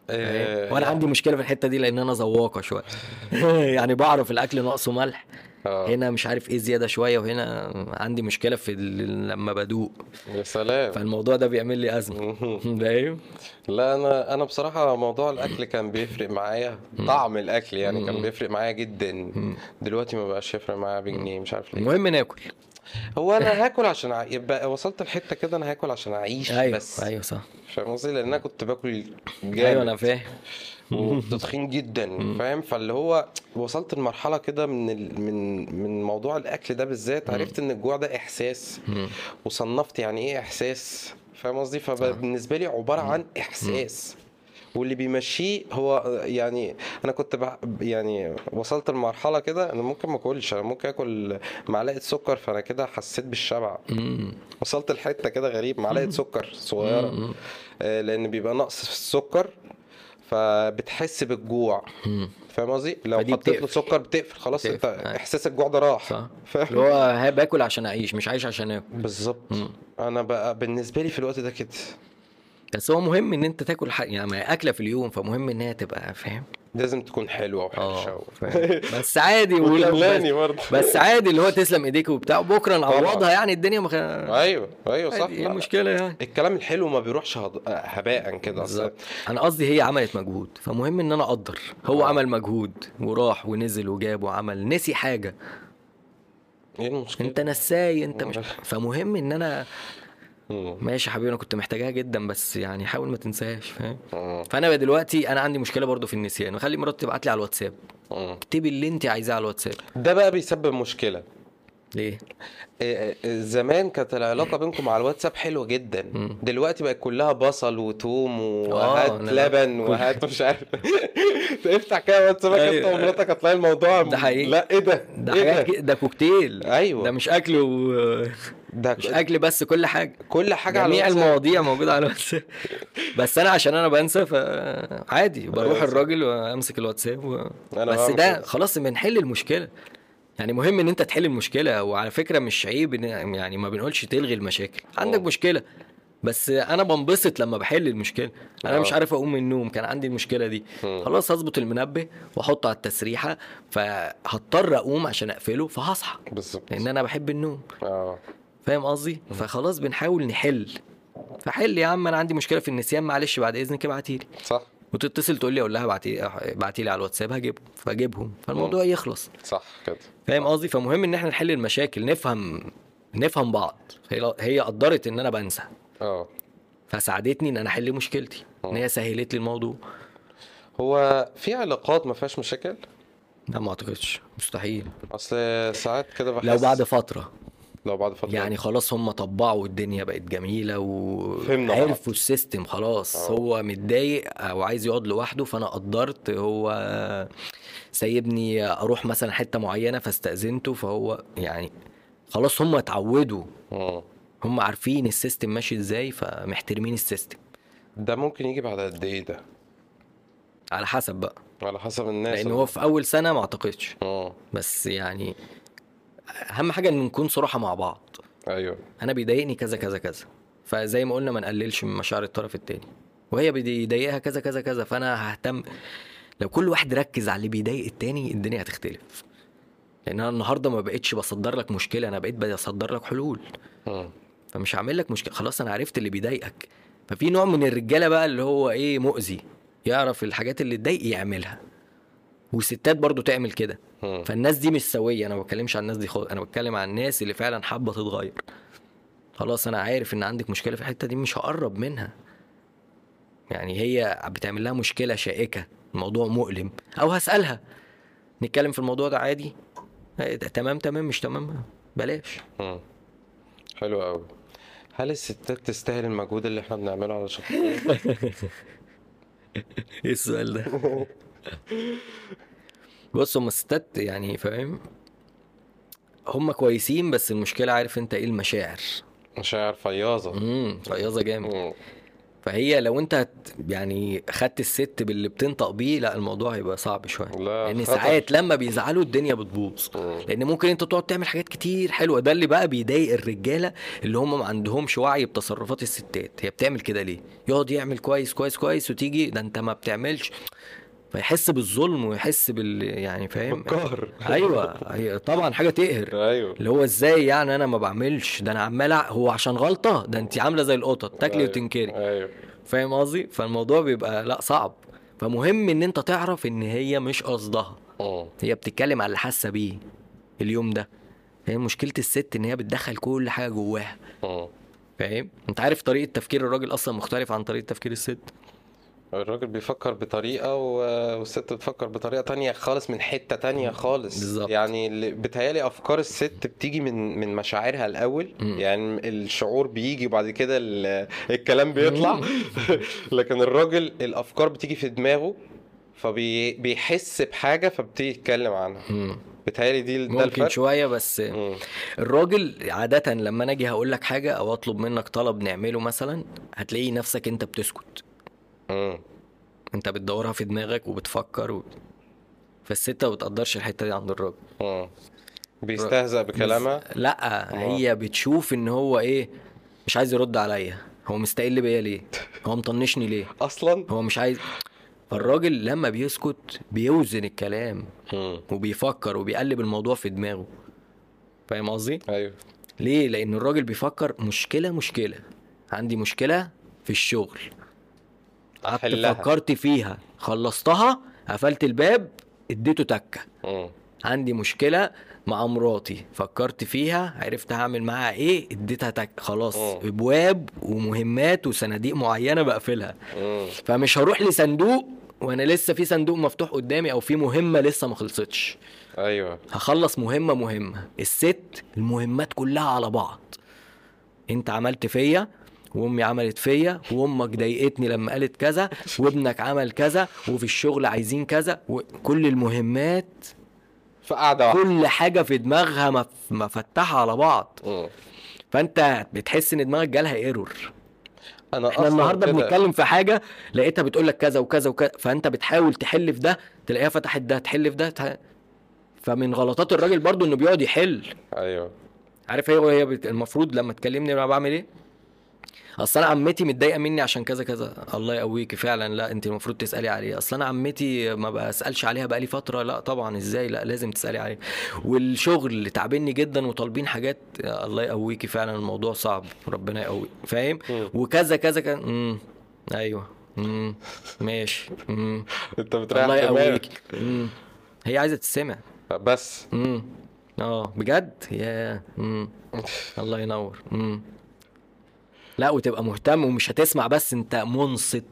إيه، وأنا عندي مشكلة في الحتة دي لأن أنا ذواقة شوية. يعني بعرف الأكل ناقصه ملح. آه. هنا مش عارف إيه زيادة شوية وهنا عندي مشكلة في. لما بدوق. يا سلام. فالموضوع ده بيعمل لي أزمة. فاهم؟ لا أنا أنا بصراحة موضوع الأكل كان بيفرق معايا. طعم الأكل يعني كان بيفرق معايا جدا. دلوقتي ما بقاش يفرق معايا بجنيه مش عارف ليه. المهم ناكل. هو أنا هاكل عشان ع... يبقى وصلت لحته كده أنا هاكل عشان أعيش أيوه بس. أيوه صح. فاهم قصدي؟ لأن أنا كنت باكل جامد. أيوه أنا فاهم. وتضخيم جدا فاهم؟ فاللي هو وصلت لمرحلة كده من ال... من من موضوع الأكل ده بالذات عرفت إن الجوع ده إحساس. وصنفت يعني إيه إحساس؟ فاهم قصدي؟ فبالنسبة لي عبارة عن إحساس. واللي بيمشيه هو يعني أنا كنت بح... يعني وصلت لمرحلة كده أنا ممكن ما أكلش أنا ممكن آكل معلقة سكر فأنا كده حسيت بالشبع مم. وصلت لحتة كده غريب معلقة سكر صغيرة مم. آه، لأن بيبقى نقص في السكر فبتحس بالجوع. فاهم قصدي لو حطيت له بتقفل. سكر بتقفل خلاص أنت بتقفل. إحساس الجوع ده راح صح اللي هو باكل عشان أعيش مش عايش عشان آكل بالظبط. أنا بقى بالنسبة لي في الوقت ده كده بس هو مهم إن أنت تاكل حاجة يعني أكلة في اليوم فمهم إن هي تبقى فاهم لازم تكون حلوة وحشة. فاهم. بس عادي وتملاني برضه بس عادي اللي هو تسلم إيديك وبتاع وبكره نعوضها. يعني الدنيا ما خ... أيوه أيوه صح إيه. المشكلة يعني الكلام الحلو ما بيروحش هض- هباء كده بالظبط أنا قصدي هي عملت مجهود فمهم إن أنا أقدر هو آه. عمل مجهود وراح ونزل وجاب وعمل نسي حاجة إيه المشكلة أنت نساي أنت مش فمهم إن أنا. ماشي يا حبيبي أنا كنت محتاجاها جدا بس يعني حاول ما تنساهاش فاهم. فأنا دلوقتي أنا عندي مشكلة برضو في النسيان وخلي مراتي تبعت لي على الواتساب. اكتبي اللي أنت عايزاه على الواتساب ده بقى بيسبب مشكلة ليه إيه، إيه، زمان كانت العلاقة بينكم على الواتساب حلوة جدا مم. دلوقتي بقت كلها بصل وتوم وهات أنا- لبن وهات مش عارف تفتح كده واتسابك انت أيوة. ومراتك هتلاقي الموضوع ده حقيقي. لا إيه ده ده حاجات كده- ده كوكتيل أيوة. ده مش أكل و... ده مش أكل بس كل حاجة كل حاجة على جميع الواتساب. المواضيع موجودة على الواتساب بس أنا عشان أنا بنسى فعادي بروح. الراجل وأمسك الواتساب و... بس ده. خلاص بنحل المشكلة يعني مهم إن أنت تحل المشكلة وعلى فكرة مش عيب يعني ما بنقولش تلغي المشاكل عندك أوه. مشكلة بس أنا بنبسط لما بحل المشكلة أنا آه. مش عارف أقوم من النوم كان عندي المشكلة دي مم. خلاص هظبط المنبه وأحطه على التسريحة فهضطر أقوم عشان أقفله فهصحى بالظبط لأن أنا بحب النوم أه فاهم قصدي؟ فخلاص بنحاول نحل. فحل يا عم أنا عندي مشكلة في النسيان معلش بعد إذنك ابعتي لي صح. وتتصل تقول لي أقول لها ابعتي ابعتي لي على الواتساب هجيبهم فاجيبهم فالموضوع يخلص. صح كده. فاهم قصدي؟ فمهم إن إحنا نحل المشاكل نفهم نفهم بعض. هي هي قدرت إن أنا بنسى. آه. فساعدتني إن أنا أحل مشكلتي. إن. هي سهلت لي الموضوع. هو في علاقات ما فيهاش مشاكل؟ لا ما أعتقدش. مستحيل. أصل ساعات كده بحس لو بعد فترة. لو بعد فترة يعني خلاص هم طبعوا الدنيا بقت بعض. وعرفوا ال system خلاص آه. هو متضايق أو عايز يقعد لوحده فانا قدرت هو سايبني أروح مثلا حتة معينة فاستأذنته فهو يعني خلاص هم اتعودوا مم. هم عارفين ال system ماشي إزاي فمحترمين ال system ده ممكن يجي بعد قد إيه ده على حسب بقى على حسب الناس لأن هو في أول سنة ما أعتقدش مم. بس يعني أهم حاجة إن نكون صراحة مع بعض. أيوه. أنا بيضايقني كذا كذا كذا. فزي ما قلنا ما نقللش من مشاعر الطرف التاني. وهي بيضايقها كذا كذا كذا. فأنا ههتم. لو كل واحد ركز على اللي بيضايق التاني الدنيا هتختلف. لأن أنا النهارده ما بقتش بصدر لك مشكلة أنا بقيت بصدر لك حلول. فمش هعمل لك مشكلة. خلاص أنا عرفت اللي بيضايقك. ففي نوع من الرجالة بقى اللي هو إيه مؤذي. يعرف الحاجات اللي تضايق يعملها. والستات برضو تعمل كده. فالناس دي مش سوية. أنا ما بتكلمش عن الناس دي خالص. أنا بتكلم عن الناس اللي فعلا حابة تتغير. خلاص أنا عارف إن عندك مشكلة في الحتة دي مش هقرب منها. يعني هي بتعمل لها مشكلة شائكة. الموضوع مؤلم. أو هسألها. نتكلم في الموضوع ده عادي؟ إيه ده تمام تمام مش تمام بلاش. مم. حلو قوي هل الستات تستاهل المجهود اللي إحنا بنعمله على شخص إيه السؤال ده؟ بص هم الستات يعني فاهم؟ هم كويسين بس المشكلة عارف انت إيه المشاعر. مشاعر فياضة. امم رياضه جامد. فهي لو انت هت- يعني خدت الست باللي بتنطق بيه لا الموضوع هيبقى صعب شوية. لا لأن خطر. ساعات لما بيزعلوا الدنيا بتبوظ. لأن ممكن انت تقعد تعمل حاجات كتير حلوة. ده اللي بقى بيضايق الرجالة اللي هم ما عندهمش وعي بتصرفات الستات. هي بتعمل كده ليه؟ يقعد يعمل كويس كويس كويس وتيجي ده انت ما بتعملش. فيحس بالظلم ويحس بال يعني فاهم؟ بالقهر أيوه هي طبعا حاجة تقهر. أيوه. اللي هو إزاي يعني أنا ما بعملش؟ ده أنا عمال هو عشان غلطة؟ ده انت عاملة زي القطط تاكلي أيوة. وتنكري. أيوه. فاهم قصدي؟ فالموضوع بيبقى لا صعب. فمهم إن أنت تعرف إن هي مش قصدها. مم. هي بتتكلم على اللي حاسة بيه اليوم ده. هي مشكلة الست إن هي بتدخل كل حاجة جواها. مم. فاهم؟ أنت عارف طريقة تفكير الراجل أصلا مختلف عن طريقة تفكير الست؟ الراجل بيفكر بطريقة والست بتفكر بطريقة تانية خالص من حتة تانية خالص بالظبط. يعني بتهيالي أفكار الست بتيجي من من مشاعرها الأول مم. يعني الشعور بيجي وبعد كده ال- الكلام بيطلع لكن الراجل الأفكار بتيجي في دماغه فبيحس بحاجة فبتيجي يتكلم عنها مم. بتهيالي دي ده ممكن الفرق شوية بس مم. الراجل عادة لما أنا أجي هقول لك حاجة أو أطلب منك طلب نعمله مثلا هتلاقي نفسك أنت بتسكت مم. انت بتدورها في دماغك وبتفكر و... فالست ما بتقدرش الحتة دي عند الراجل. مم. بيستهزأ بكلامها؟ لا آه. هي بتشوف ان هو إيه مش عايز يرد عليا. هو مستقل بيا ليه؟ هو مطنشني ليه؟ أصلا؟ هو مش عايز فالراجل لما بيسكت بيوزن الكلام مم. وبيفكر وبيقلب الموضوع في دماغه. فاهم قصدي؟ أيوه. ليه؟ لأن الراجل بيفكر مشكلة مشكلة. عندي مشكلة في الشغل. قعدت. فكرت فيها خلصتها قفلت الباب اديته تكة مم. عندي مشكلة مع مراتي فكرت فيها عرفت هعمل معاها إيه اديتها تك خلاص مم. ابواب ومهمات وصناديق معينة بقفلها مم. فمش هروح لصندوق وأنا لسه في صندوق مفتوح قدامي أو في مهمة لسه ما خلصتش أيوه هخلص مهمة مهمة الست المهمات كلها على بعض انت عملت فيا وأمي عملت فيا وأمك ضايقتني لما قالت كذا وابنك عمل كذا وفي الشغل عايزين كذا وكل المهمات في قعدة واحدة. كل حاجة في دماغها مف- مفتحه على بعض. فأنت بتحس إن دماغك جالها ايرور أنا إحنا النهارده بنتكلم في حاجة لقيتها بتقول لك كذا وكذا وكذا فأنت بتحاول تحل في ده تلاقيها فتحت ده تحل في ده تح... فمن غلطات الراجل برضو إنه بيقعد يحل. أيوه. عارف هي بت... المفروض لما تكلمني أنا بعمل إيه؟ أصل أنا عمتي متضايقة مني عشان كذا كذا. الله يقويكي فعلا. لا أنت المفروض تسألي عليه أصل أنا عمتي ما بسألش عليها بقالي فترة. لا طبعا إزاي؟ لا لازم تسألي عليه والشغل تعبني جدا وطالبين حاجات الله يقويكي فعلا. الموضوع صعب ربنا يقوي. فاهم؟ مم. وكذا كذا امم أيوه. امم ماشي. امم أنت بتريح الله امم هي عايزة تسمع بس. امم آه. بجد؟ يا امم الله ينور. امم لا وتبقى مهتم ومش هتسمع بس انت منصت.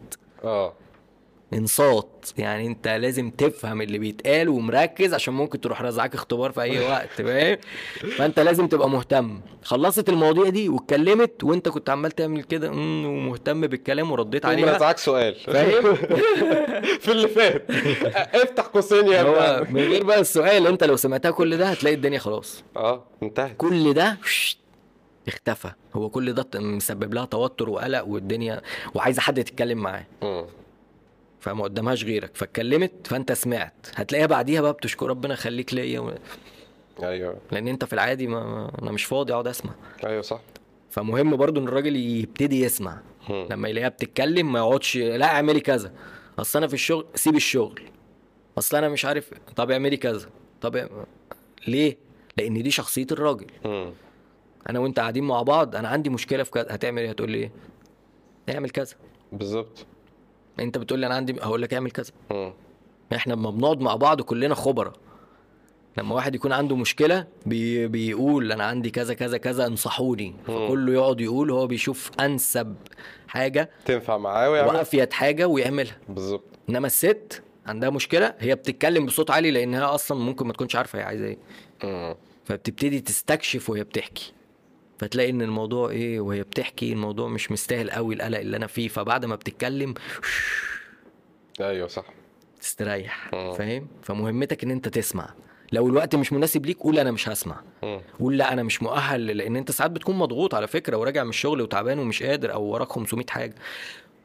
آه. انصات يعني انت لازم تفهم اللي بيتقال ومركز عشان ممكن تروح رازعاك اختبار في أي وقت فاهم؟ فانت لازم تبقى مهتم. خلصت المواضيع دي واتكلمت وانت كنت عمال تعمل كده ومهتم بالكلام ورديت عليها. رزعك سؤال. فاهم؟ في اللي فات. افتح قوسين يا هو من غير بقى السؤال انت لو سمعتها كل ده هتلاقي الدنيا خلاص. آه انتهت. كل ده اختفى. هو كل ده مسبب لها توتر وقلق والدنيا وعايزة حد تتكلم معاه. فما قدامهاش غيرك. فاتكلمت فانت سمعت. هتلاقيها بعديها بقى بتشكر ربنا خليك ليا و... أيوه. لأن أنت في العادي ما... أنا مش فاضي أقعد أسمع. أيوه صح. فمهم برضو إن الراجل يبتدي يسمع. مم. لما يلاقيها بتتكلم ما يقعدش لا اعملي كذا. أصل أنا في الشغل سيب الشغل. أصل أنا مش عارف طب اعملي كذا. طب ليه؟ لأن دي شخصية الراجل. مم. أنا وانت قاعدين مع بعض أنا عندي مشكلة في كذا. هتعمل إيه؟ هتقول لي إيه؟ اعمل كذا. بالظبط. انت بتقول لي أنا عندي هقول لك اعمل كذا. مم. إحنا لما بنقعد مع بعض كلنا خبراء لما واحد يكون عنده مشكلة بي بيقول أنا عندي كذا كذا كذا انصحوني. فكله يقعد يقول هو بيشوف انسب حاجة تنفع معاه ويعمل وافيد حاجة ويعملها. بالظبط. انما الست عندها مشكلة هي بتتكلم بصوت عالي لانها أصلا ممكن ما تكونش عارفة هي عايزة إيه. فبتبتدي تستكشف وهي بتحكي. فتلاقي إن الموضوع إيه وهي بتحكي الموضوع مش مستاهل قوي القلق اللي أنا فيه فبعد ما بتتكلم أيوه صح. تستريح مم. فاهم؟ فمهمتك إن أنت تسمع. لو الوقت مش مناسب ليك قول أنا مش هسمع. مم. قول لا أنا مش مؤهل لأن أنت ساعات بتكون مضغوط على فكرة وراجع من الشغل وتعبان ومش قادر أو وراك 500 حاجة.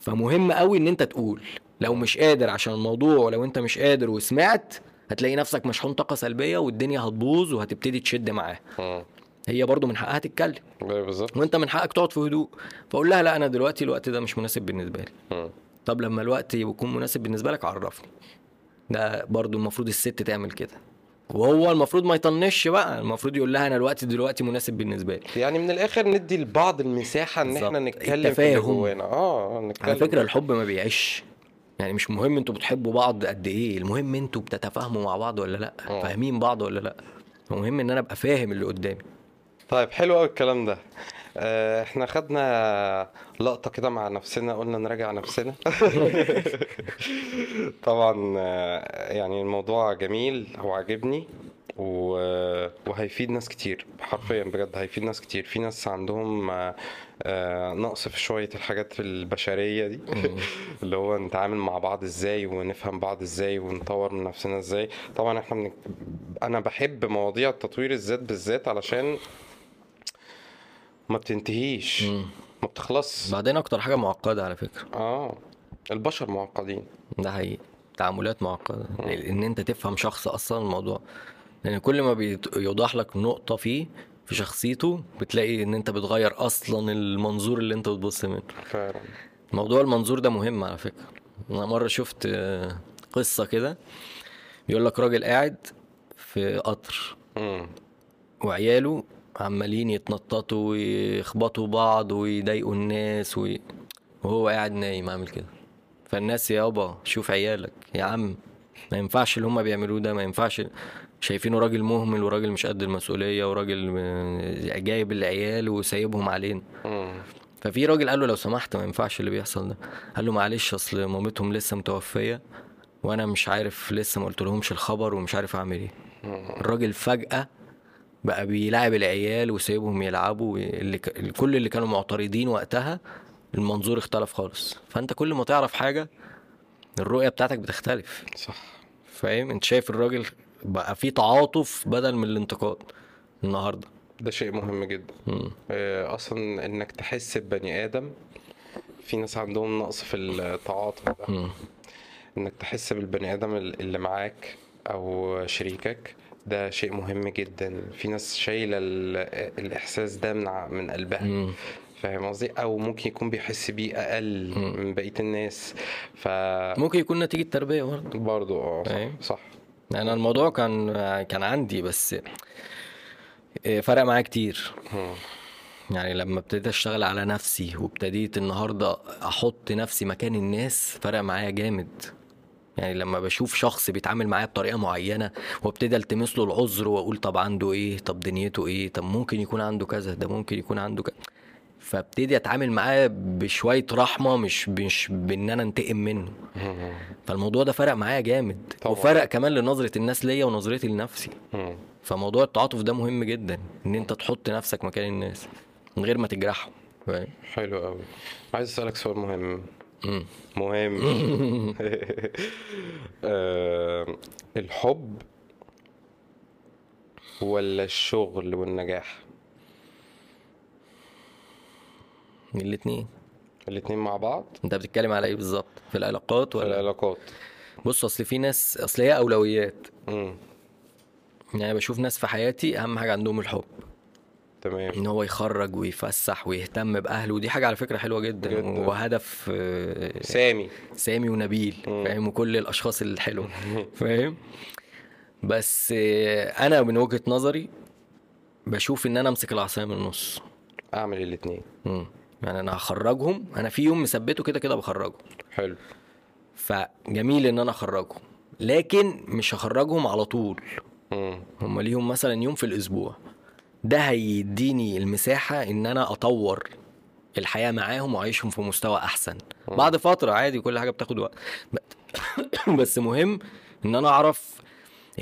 فمهم قوي إن أنت تقول. لو مش قادر عشان الموضوع ولو أنت مش قادر وسمعت هتلاقي نفسك مشحون طاقة سلبية والدنيا هتبوظ وهتبتدي تشد معاه. مم. هي برضو من حقها تتكلم. أيوه بالظبط. وانت من حقك تقعد في هدوء. فاقول لها لا أنا دلوقتي الوقت ده مش مناسب بالنسبة لي. مم. طب لما الوقت يكون مناسب بالنسبة لك عرفني. ده برضو المفروض الست تعمل كده. وهو المفروض ما يطنش بقى. المفروض يقول لها أنا الوقت دلوقتي مناسب بالنسبة لي. يعني من الآخر ندي لبعض المساحة إن إحنا. نتكلم في التفاهم. جوانا. آه نتكلم على فكرة الحب ما بيعيش. يعني مش مهم أنتوا بتحبوا بعض قد إيه. المهم أنتوا بتتفاهموا مع بعض ولا لأ. آه. فاهمين بعض ولا لأ. فمهم إن أنا أبقى فاهم اللي قدامي. طيب حلو قوي الكلام ده. آه، إحنا خدنا لقطة كده مع نفسنا قلنا نراجع نفسنا. طبعا آه، يعني الموضوع جميل وعجبني و- وهيفيد ناس كتير. حرفيا بجد هيفيد ناس كتير. في ناس عندهم آه، نقص في شوية الحاجات البشرية دي. اللي هو نتعامل مع بعض إزاي ونفهم بعض إزاي ونطور من نفسنا إزاي. طبعا إحنا من... أنا بحب مواضيع تطوير الذات بالذات علشان ما بتنتهيش. مم. ما بتخلص. بعدين أكتر حاجة معقدة على فكرة. آه. البشر معقدين. ده حقيقي. تعاملات معقدة. إن أنت تفهم شخص أصلا الموضوع. لأن كل ما بيوضح لك نقطة فيه في شخصيته بتلاقي إن أنت بتغير أصلا المنظور اللي أنت بتبص منه. فعلا. موضوع المنظور ده مهم على فكرة. أنا مرة شفت آه، قصة كده. بيقول لك راجل قاعد في قطر. وعياله عمالين يتنططوا ويخبطوا بعض ويضايقوا الناس وي... وهو قاعد نايم عامل كده. فالناس يابا شوف عيالك يا عم ما ينفعش اللي هما بيعملوه ده ما ينفعش. شايفينه راجل مهمل وراجل مش قد المسؤولية وراجل جايب العيال وسايبهم علينا. ففي راجل قال له لو سمحت ما ينفعش اللي بيحصل ده. قال له معلش أصل مامتهم لسه متوفية وأنا مش عارف لسه ما قلتلهمش الخبر ومش عارف أعمل إيه. الراجل فجأة بقى بيلاعب العيال وسايبهم يلعبوا اللي ك... كل اللي كانوا معترضين وقتها المنظور اختلف خالص. فأنت كل ما تعرف حاجة الرؤية بتاعتك بتختلف. صح. فاهم؟ أنت شايف الراجل بقى في تعاطف بدل من الانتقاد النهارده. ده شيء مهم جدا. مم. آه، أصلا إنك تحس ببني آدم في ناس عندهم نقص في التعاطف ده. مم. إنك تحس بالبني آدم اللي معاك أو شريكك ده شيء مهم جدا. في ناس شايلة ال- الإحساس ده من من قلبها. فاهم قصدي؟ أو ممكن يكون بيحس بيه أقل من بقية الناس. ف ممكن يكون نتيجة تربية برضه. برضه آه؟ صح صح. أنا الموضوع كان كان عندي بس إيه، فرق معايا كتير. مم. يعني لما ابتديت أشتغل على نفسي وابتديت النهارده أحط نفسي مكان الناس فرق معايا جامد. يعني لما بشوف شخص بيتعامل معايا بطريقة معينة وابتدي التمس له العذر وأقول طب عنده إيه؟ طب دنيته إيه؟ طب ممكن يكون عنده كذا ده ممكن يكون عنده كذا. فابتدي أتعامل معاه بشوية رحمة مش مش بإن أنا انتقم منه. فالموضوع ده فرق معايا جامد. طبعا. وفرق كمان لنظرة الناس ليا ونظرتي لنفسي. فموضوع التعاطف ده مهم جدا إن أنت تحط نفسك مكان الناس من غير ما تجرحهم. حلو قوي عايز أسألك سؤال مهم. مهم. آه، الحب ولا الشغل والنجاح؟ من الاتنين. الاتنين مع بعض؟ انت بتتكلم على إيه بالظبط؟ في العلاقات في ولا العلاقات. بص اصل في ناس اصل هي اولويات. مم. يعني بشوف ناس في حياتي أهم حاجة عندهم الحب. تمام. إن هو يخرج ويفسح ويهتم بأهله. ودي حاجة على فكرة حلوة جدا, جداً. وهدف آه، سامي. سامي ونبيل. فاهم؟ وكل الأشخاص الحلوة فاهم؟ بس آه، أنا من وجهة نظري بشوف إن أنا أمسك العصاية من النص. أعمل الاتنين. مم. يعني أنا هخرجهم. أنا في يوم مثبته كده كده بخرجهم حلو. فجميل إن أنا اخرجهم لكن مش هخرجهم على طول. هم ليهم مثلا يوم في الأسبوع. ده هيديني المساحة إن أنا أطور الحياة معاهم وأعيشهم في مستوى أحسن. بعد فترة عادي كل حاجة بتاخد وقت. بس مهم إن أنا أعرف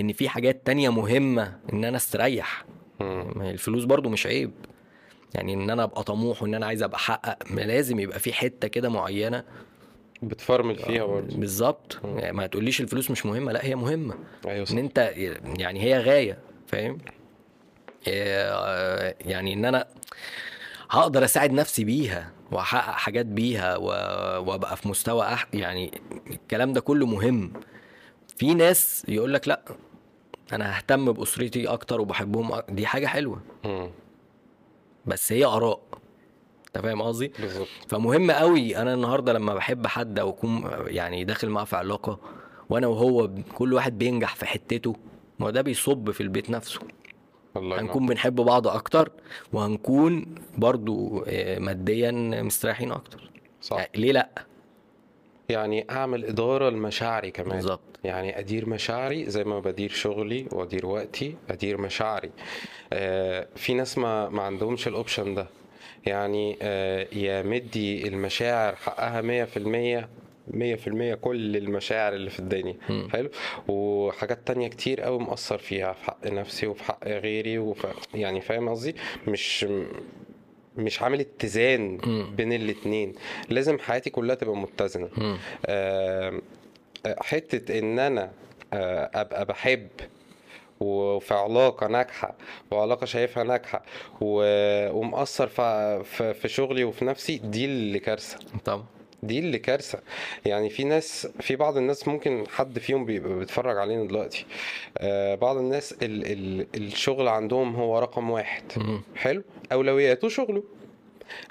إن في حاجات تانية مهمة إن أنا أستريح. هي الفلوس برضو مش عيب. يعني إن أنا أبقى طموح وإن أنا عايز أبقى أحقق لازم يبقى في حتة كده معينة. بتفرمل فيها برضه بالظبط. يعني ما تقوليش الفلوس مش مهمة لا هي مهمة. أيوه صح. ان أنت يعني هي غاية فاهم؟ يعني إن أنا هقدر أساعد نفسي بيها وأحقق حاجات بيها وأبقى في مستوى أح... يعني الكلام ده كله مهم. في ناس يقول لك لأ أنا ههتم بأسرتي أكتر وبحبهم أك- دي حاجة حلوة. بس هي آراء. أنت فاهم قصدي؟ فمهم قوي أنا النهارده لما بحب حد أو أكون يعني داخل معاه في علاقة وأنا وهو كل واحد بينجح في حتته ما ده بيصب في البيت نفسه. هنكون بنحب بعض أكتر وهنكون برضو آه، ماديا مستريحين أكتر. صح. يعني ليه لأ؟ يعني أعمل إدارة لمشاعري كمان. بالظبط. يعني أدير مشاعري زي ما بدير شغلي وأدير وقتي أدير مشاعري. آه في ناس ما ما عندهمش الأوبشن ده. يعني آه يا مدي المشاعر حقها مية في المية مية في المية كل المشاعر اللي في الدنيا مم. حلو وحاجات تانية كتير قوي مقصر فيها في حق نفسي وفي حق غيري وف... يعني فاهم قصدي مش مش عامل اتزان مم. بين الاتنين لازم حياتي كلها تبقى. آم، آه، حتة إن أنا آه، أبقى بحب وفي علاقة ناجحة وعلاقة شايفها ناجحة و- ومقصر في في- شغلي وفي نفسي دي اللي كارثة طبعا دي اللي كارثة. يعني في ناس في بعض الناس ممكن حد فيهم بيبقى بيتفرج علينا دلوقتي. آه، بعض الناس ال ال الشغل عندهم هو رقم واحد. حلو. أولوياته شغله.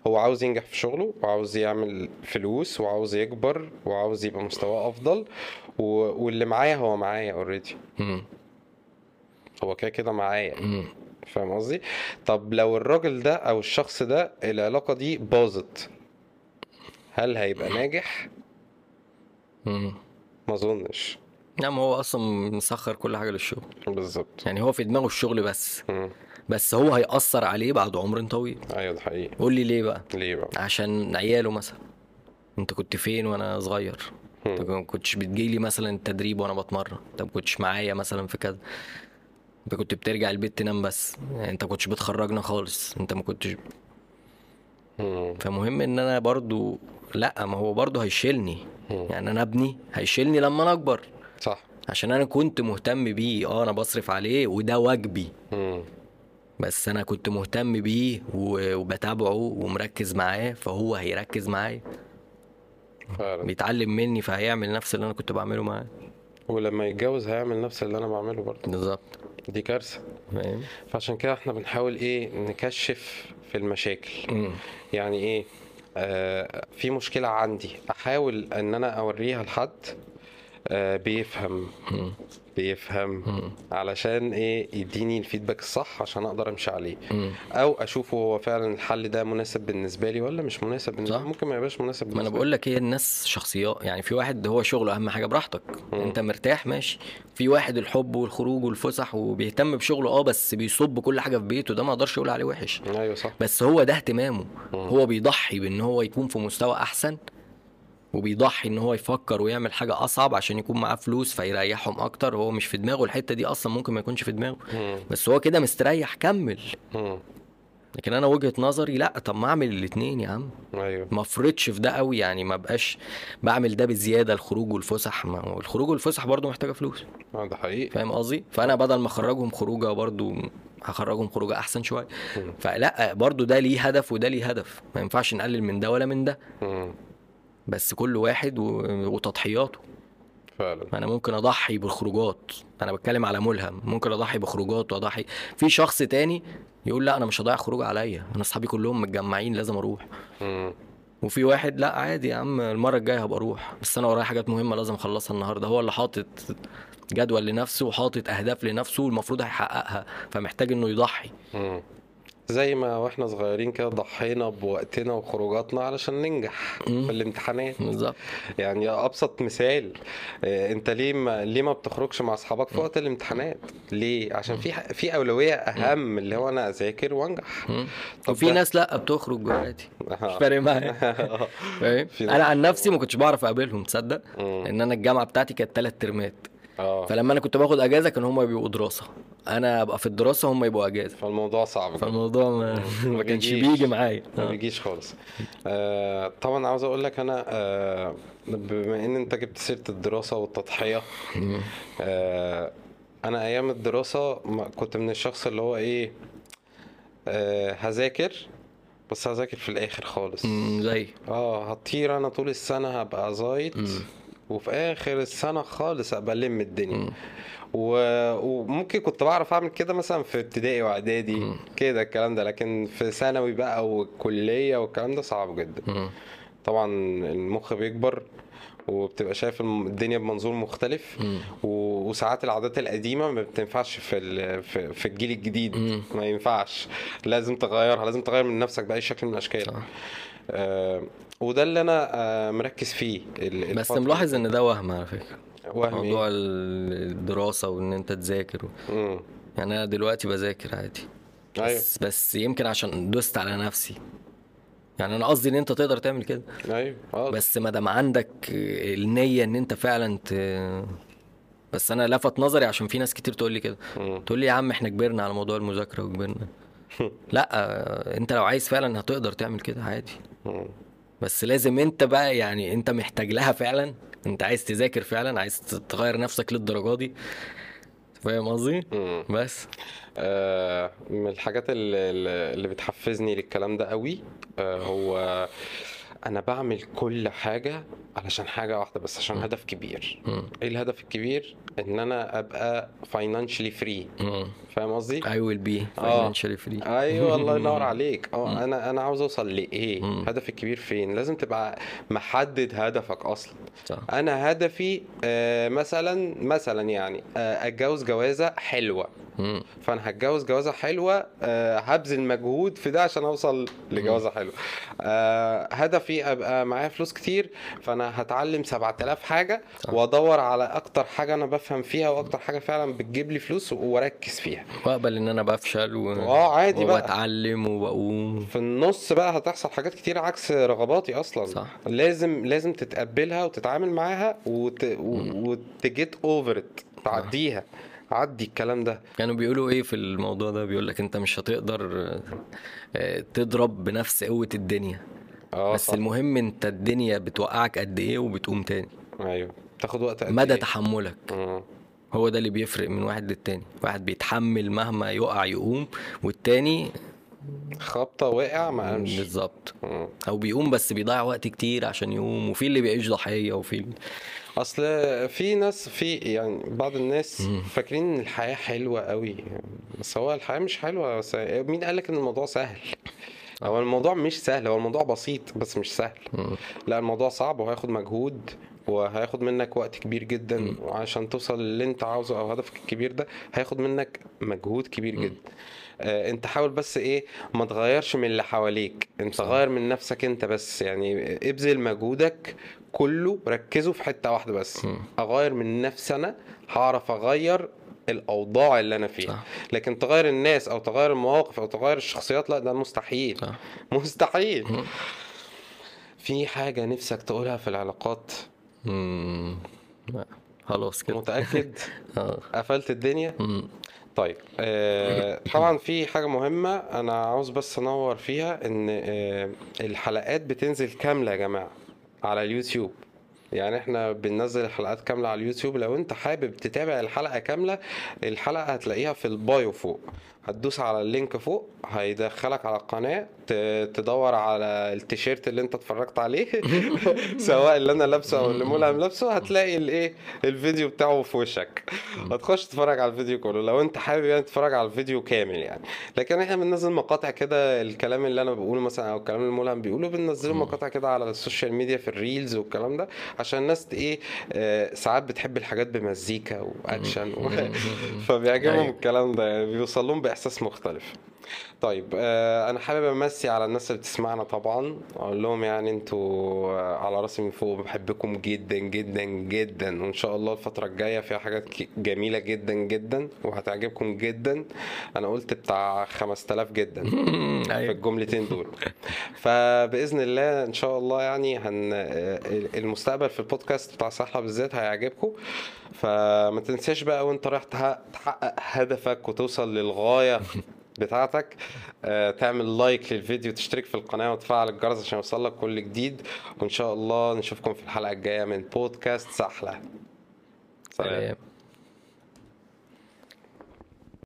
هو عاوز ينجح في شغله وعاوز يعمل فلوس وعاوز يكبر وعاوز يبقى مستواه أفضل و... واللي معايا هو معايا اوريدي. هو كده كده معايا. فاهم قصدي؟ طب لو الراجل ده أو الشخص ده العلاقة دي باظت هل هيبقى ناجح؟ مم. ما أظنش. لا ما هو أصلا مسخر كل حاجة للشغل. بالظبط. يعني هو في دماغه الشغل بس. مم. بس هو هيأثر عليه بعد عمر طويل. أيوه ده حقيقي. قول لي ليه بقى؟ ليه بقى؟ عشان عياله مثلا. أنت كنت فين وأنا صغير؟ أنت. ما كنتش بتجيلي مثلا التدريب وأنا بتمرن. أنت ما كنتش معايا مثلا في كذا. أنت كنت بترجع البيت تنام بس. يعني أنت ما كنتش بتخرجنا خالص. أنت ما كنتش. فمهم إن أنا برضو لأ ما هو برضو هيشيلني. يعني أنا ابني هيشيلني لما أنا أكبر. صح. عشان أنا كنت مهتم بيه. آه أنا بصرف عليه وده واجبي. بس أنا كنت مهتم بيه وبتابعه ومركز معاه فهو هيركز معايا. بيتعلم مني فهيعمل نفس اللي أنا كنت بعمله معاه. ولما يتجوز هيعمل نفس اللي أنا بعمله برضه. بالظبط. دي كارثة. فاهم؟ فعشان كده إحنا بنحاول إيه نكشف في المشاكل مم. يعني إيه آه في مشكلة عندي أحاول إن أنا أوريها لحد آه بيفهم. بيفهم مم. علشان إيه يديني الفيدباك الصح عشان أقدر أمشي عليه مم. أو أشوفه هو فعلا الحل ده مناسب بالنسبة لي ولا مش مناسب بالنسبة صح. ممكن ما يبقاش مناسب ما أنا بقول لك هي الناس شخصيات يعني في واحد هو شغله أهم حاجة براحتك مم. أنت مرتاح ماشي في واحد الحب والخروج والفسح وبيهتم بشغله آه بس بيصب كل حاجة في بيته ده ما أقدرش أقول عليه وحش. أيوه صح بس هو ده اهتمامه مم. هو بيضحي بإن هو يكون في مستوى أحسن وبيضحي إن هو يفكر ويعمل حاجة أصعب عشان يكون معاه فلوس فيريحهم أكتر هو مش في دماغه الحتة دي أصلا ممكن ما يكونش في دماغه. بس هو كده مستريح كمل. لكن أنا وجهة نظري لأ طب ما أعمل الاتنين يا عم. أيوه. ما افرطش في ده قوي يعني ما بقاش بعمل ده بزيادة الخروج والفسح. ما الخروج والفسح برضه محتاجة فلوس. آه، ده حقيقي. فاهم قصدي؟ فأنا بدل ما أخرجهم خروجة برضه هخرجهم خروجة أحسن شوية. فلأ برضه ده ليه هدف وده ليه هدف. ما ينفعش نقلل من ده ولا من ده. مم. بس كل واحد. وتضحياته. فعلا. أنا ممكن أضحي بالخروجات أنا بتكلم على ملهم. ممكن أضحي بخروجات وأضحي. في شخص تاني يقول لا أنا مش هضيع خروج عليا. أنا أصحابي كلهم متجمعين لازم أروح. مم. وفي واحد لا عادي يا عم المرة الجاية هبقى أروح. بس أنا ورايا حاجات مهمة لازم أخلصها النهارده. هو اللي حاطط جدول لنفسه وحاطط أهداف لنفسه والمفروض هيحققها. فمحتاج إنه يضحي. مم. زي ما وإحنا صغيرين كده ضحينا بوقتنا وخروجاتنا علشان ننجح مم. في الامتحانات. بالظبط. يعني أبسط مثال آه، أنت ليه ما ليه ما بتخرجش مع أصحابك في وقت الامتحانات؟ ليه؟ عشان في في أولوية أهم اللي هو أنا أذاكر وأنجح. مم. طب وفي ناس لأ بتخرج عادي. مش فارق معايا. فاهم؟ في أنا عن نفسي ما كنتش بعرف أقابلهم تصدق؟ مم. لأن أنا الجامعة بتاعتي كانت ثلاث ترمات. آه فلما أنا كنت باخد أجازة كانوا هم بيبقوا دراسة أنا أبقى في الدراسة هم يبقوا أجازة فالموضوع صعب. فالموضوع ما, ما كانش. بيجي معايا ما آه. بيجيش خالص آه طبعا عاوز أقول لك أنا آه بما إن أنت جبت سيرة الدراسة والتضحية. آه أنا أيام الدراسة كنت من الشخص اللي هو إيه آه هذاكر بس هذاكر في الآخر خالص زي آه هطير أنا طول السنة هبقى زايط. وفي آخر السنة خالص ابقى لم الدنيا مم. و... وممكن كنت بعرف أعمل كده مثلا في ابتدائي وإعدادي. كده الكلام ده لكن في ثانوي بقى والكلية والكلام ده صعب جدا مم. طبعا المخ بيكبر وبتبقى شايف الدنيا بمنظور مختلف مم. و- وساعات العادات القديمة ما بتنفعش في ال- في في الجيل الجديد مم. ما ينفعش لازم تغيرها لازم تغير من نفسك بأي شكل من الأشكال صح. آه وده اللي أنا آه مركز فيه بس ملاحظ إن ده وهم على فكرة. وهم موضوع إيه الدراسة وإن أنت تذاكر و... يعني أنا دلوقتي بذاكر عادي. بس بس يمكن عشان دوست على نفسي. يعني أنا قصدي إن أنت تقدر تعمل كده. أيوه آه بس ما دام عندك النية إن أنت فعلا ت... بس أنا لفت نظري عشان في ناس كتير تقول لي كده. تقول لي يا عم إحنا كبرنا على موضوع المذاكرة وكبرنا. لأ أنت لو عايز فعلا هتقدر تعمل كده عادي. مم. بس لازم انت بقى يعني انت محتاج لها فعلا. انت عايز تذاكر فعلا عايز تغير نفسك للدرجة دي. فاهم قصدي. بس. آه، من الحاجات اللي, اللي بتحفزني للكلام ده قوي آه، هو أنا بعمل كل حاجة علشان حاجة واحدة بس عشان هدف كبير. مم. إيه الهدف الكبير؟ إن أنا أبقى free. مم. فاهم قصدي؟ I will be آه. financially free. أيوه الله ينور عليك. آه أنا أنا عاوز أوصل لإيه. هدفي الكبير فين؟ لازم تبقى محدد هدفك أصلا. صح. أنا هدفي آه، مثلا مثلا يعني آه، أتجوز جوازة حلوة. مم. فأنا هتجوز جوازة حلوة أه هبذل مجهود في ده عشان أوصل لجوازة حلوة. أه هدفي أبقى معايا فلوس كتير فأنا هتعلم 7000 حاجة صح. وادور على أكتر حاجة أنا بفهم فيها وأكتر حاجة فعلا بتجيب لي فلوس وأركز فيها. وأقبل إن أنا بفشل و... آه عادي بقى. وبتعلم وبقوم. في النص بقى هتحصل حاجات كتير عكس رغباتي أصلا. صح. لازم لازم تتقبلها وتتعامل معاها وت... و- وتجيت اوفر تعديها عدي الكلام ده. كانوا بيقولوا إيه في الموضوع ده؟ بيقول لك أنت مش هتقدر آه، تضرب بنفس قوة الدنيا. آه بس صح. المهم انت الدنيا بتوقعك قد إيه وبتقوم تاني. أيوه. تاخد وقت قد مدى إيه؟ تحملك. مم. هو ده اللي بيفرق من واحد للتاني. واحد بيتحمل مهما يقع يقوم والتاني خبطة وقع ما قامش. بالظبط. مم. أو بيقوم بس بيضيع وقت كتير عشان يقوم وفي اللي بيعيش ضحية وفي اللي... أصل في ناس في يعني بعض الناس فاكرين إن الحياة حلوة قوي بس هو الحياة مش حلوة بس مين قالك إن الموضوع سهل؟ هو الموضوع مش سهل هو الموضوع بسيط بس مش سهل. لا الموضوع صعب وهياخد مجهود وهياخد منك وقت كبير جدا. وعشان توصل للي انت عاوزه أو هدفك الكبير ده هياخد منك مجهود كبير جدا. آه انت حاول بس إيه ما تغيرش من اللي حواليك. انت غير من نفسك انت بس. يعني ابذل مجهودك كله ركزه في حتة واحدة بس. مم. أغير من نفسي أنا هعرف أغير الأوضاع اللي أنا فيها صح. لكن تغير الناس أو تغير المواقف أو تغير الشخصيات لا ده مستحيل صح. مستحيل مم. في حاجة نفسك تقولها في العلاقات مم. لا، خلاص كده متأكد آه قفلت الدنيا مم. طيب آه طبعا في حاجة مهمة أنا عاوز بس أنور فيها إن آه الحلقات بتنزل كاملة يا جماعة على اليوتيوب يعني إحنا بننزل الحلقات كاملة على اليوتيوب. لو انت حابب تتابع الحلقة كاملة الحلقة هتلاقيها في ال bio فوق. هتدوس على ال link فوق هيدخلك على القناة ت- تدور على التيشيرت اللي انت اتفرجت عليه. سواء اللي أنا لابسه أو اللي ملهم لابسه هتلاقي الايه الفيديو بتاعه في وشك. هتخش تتفرج على الفيديو كله لو انت حابب يعني تتفرج على الفيديو كامل يعني. لكن إحنا بننزل مقاطع كده الكلام اللي أنا بقوله مثلا أو الكلام اللي الملهم بيقوله بننزله مقاطع كده على ال social media في ال reels والكلام ده عشان الناس إيه آه، ساعات بتحب الحاجات بمزيكا واكشن و... فبيعجبهم أيوة. الكلام ده يعني بيوصل لهم باحساس مختلف. طيب آه، أنا حابب أمسي على الناس اللي بتسمعنا طبعا أقول لهم يعني أنتوا آه، على راسي من فوق بحبكم جدا جدا جدا وإن شاء الله الفترة الجاية فيها حاجات جميلة جدا جدا وهتعجبكم جدا. أنا قلت بتاع 5000 جدا في أيوه الجملتين دول. فبإذن الله إن شاء الله يعني هن آه، المستقبل في البودكاست بتاع سحله بالذات هيعجبكم. فما تنساش بقى وأنت رايح تحقق هدفك وتوصل للغاية. بتاعتك. آه، تعمل لايك للفيديو تشترك في القناة وتفعل الجرس عشان يوصلك كل جديد. وإن شاء الله نشوفكم في الحلقة الجاية من بودكاست سحلة. سلام. سلام.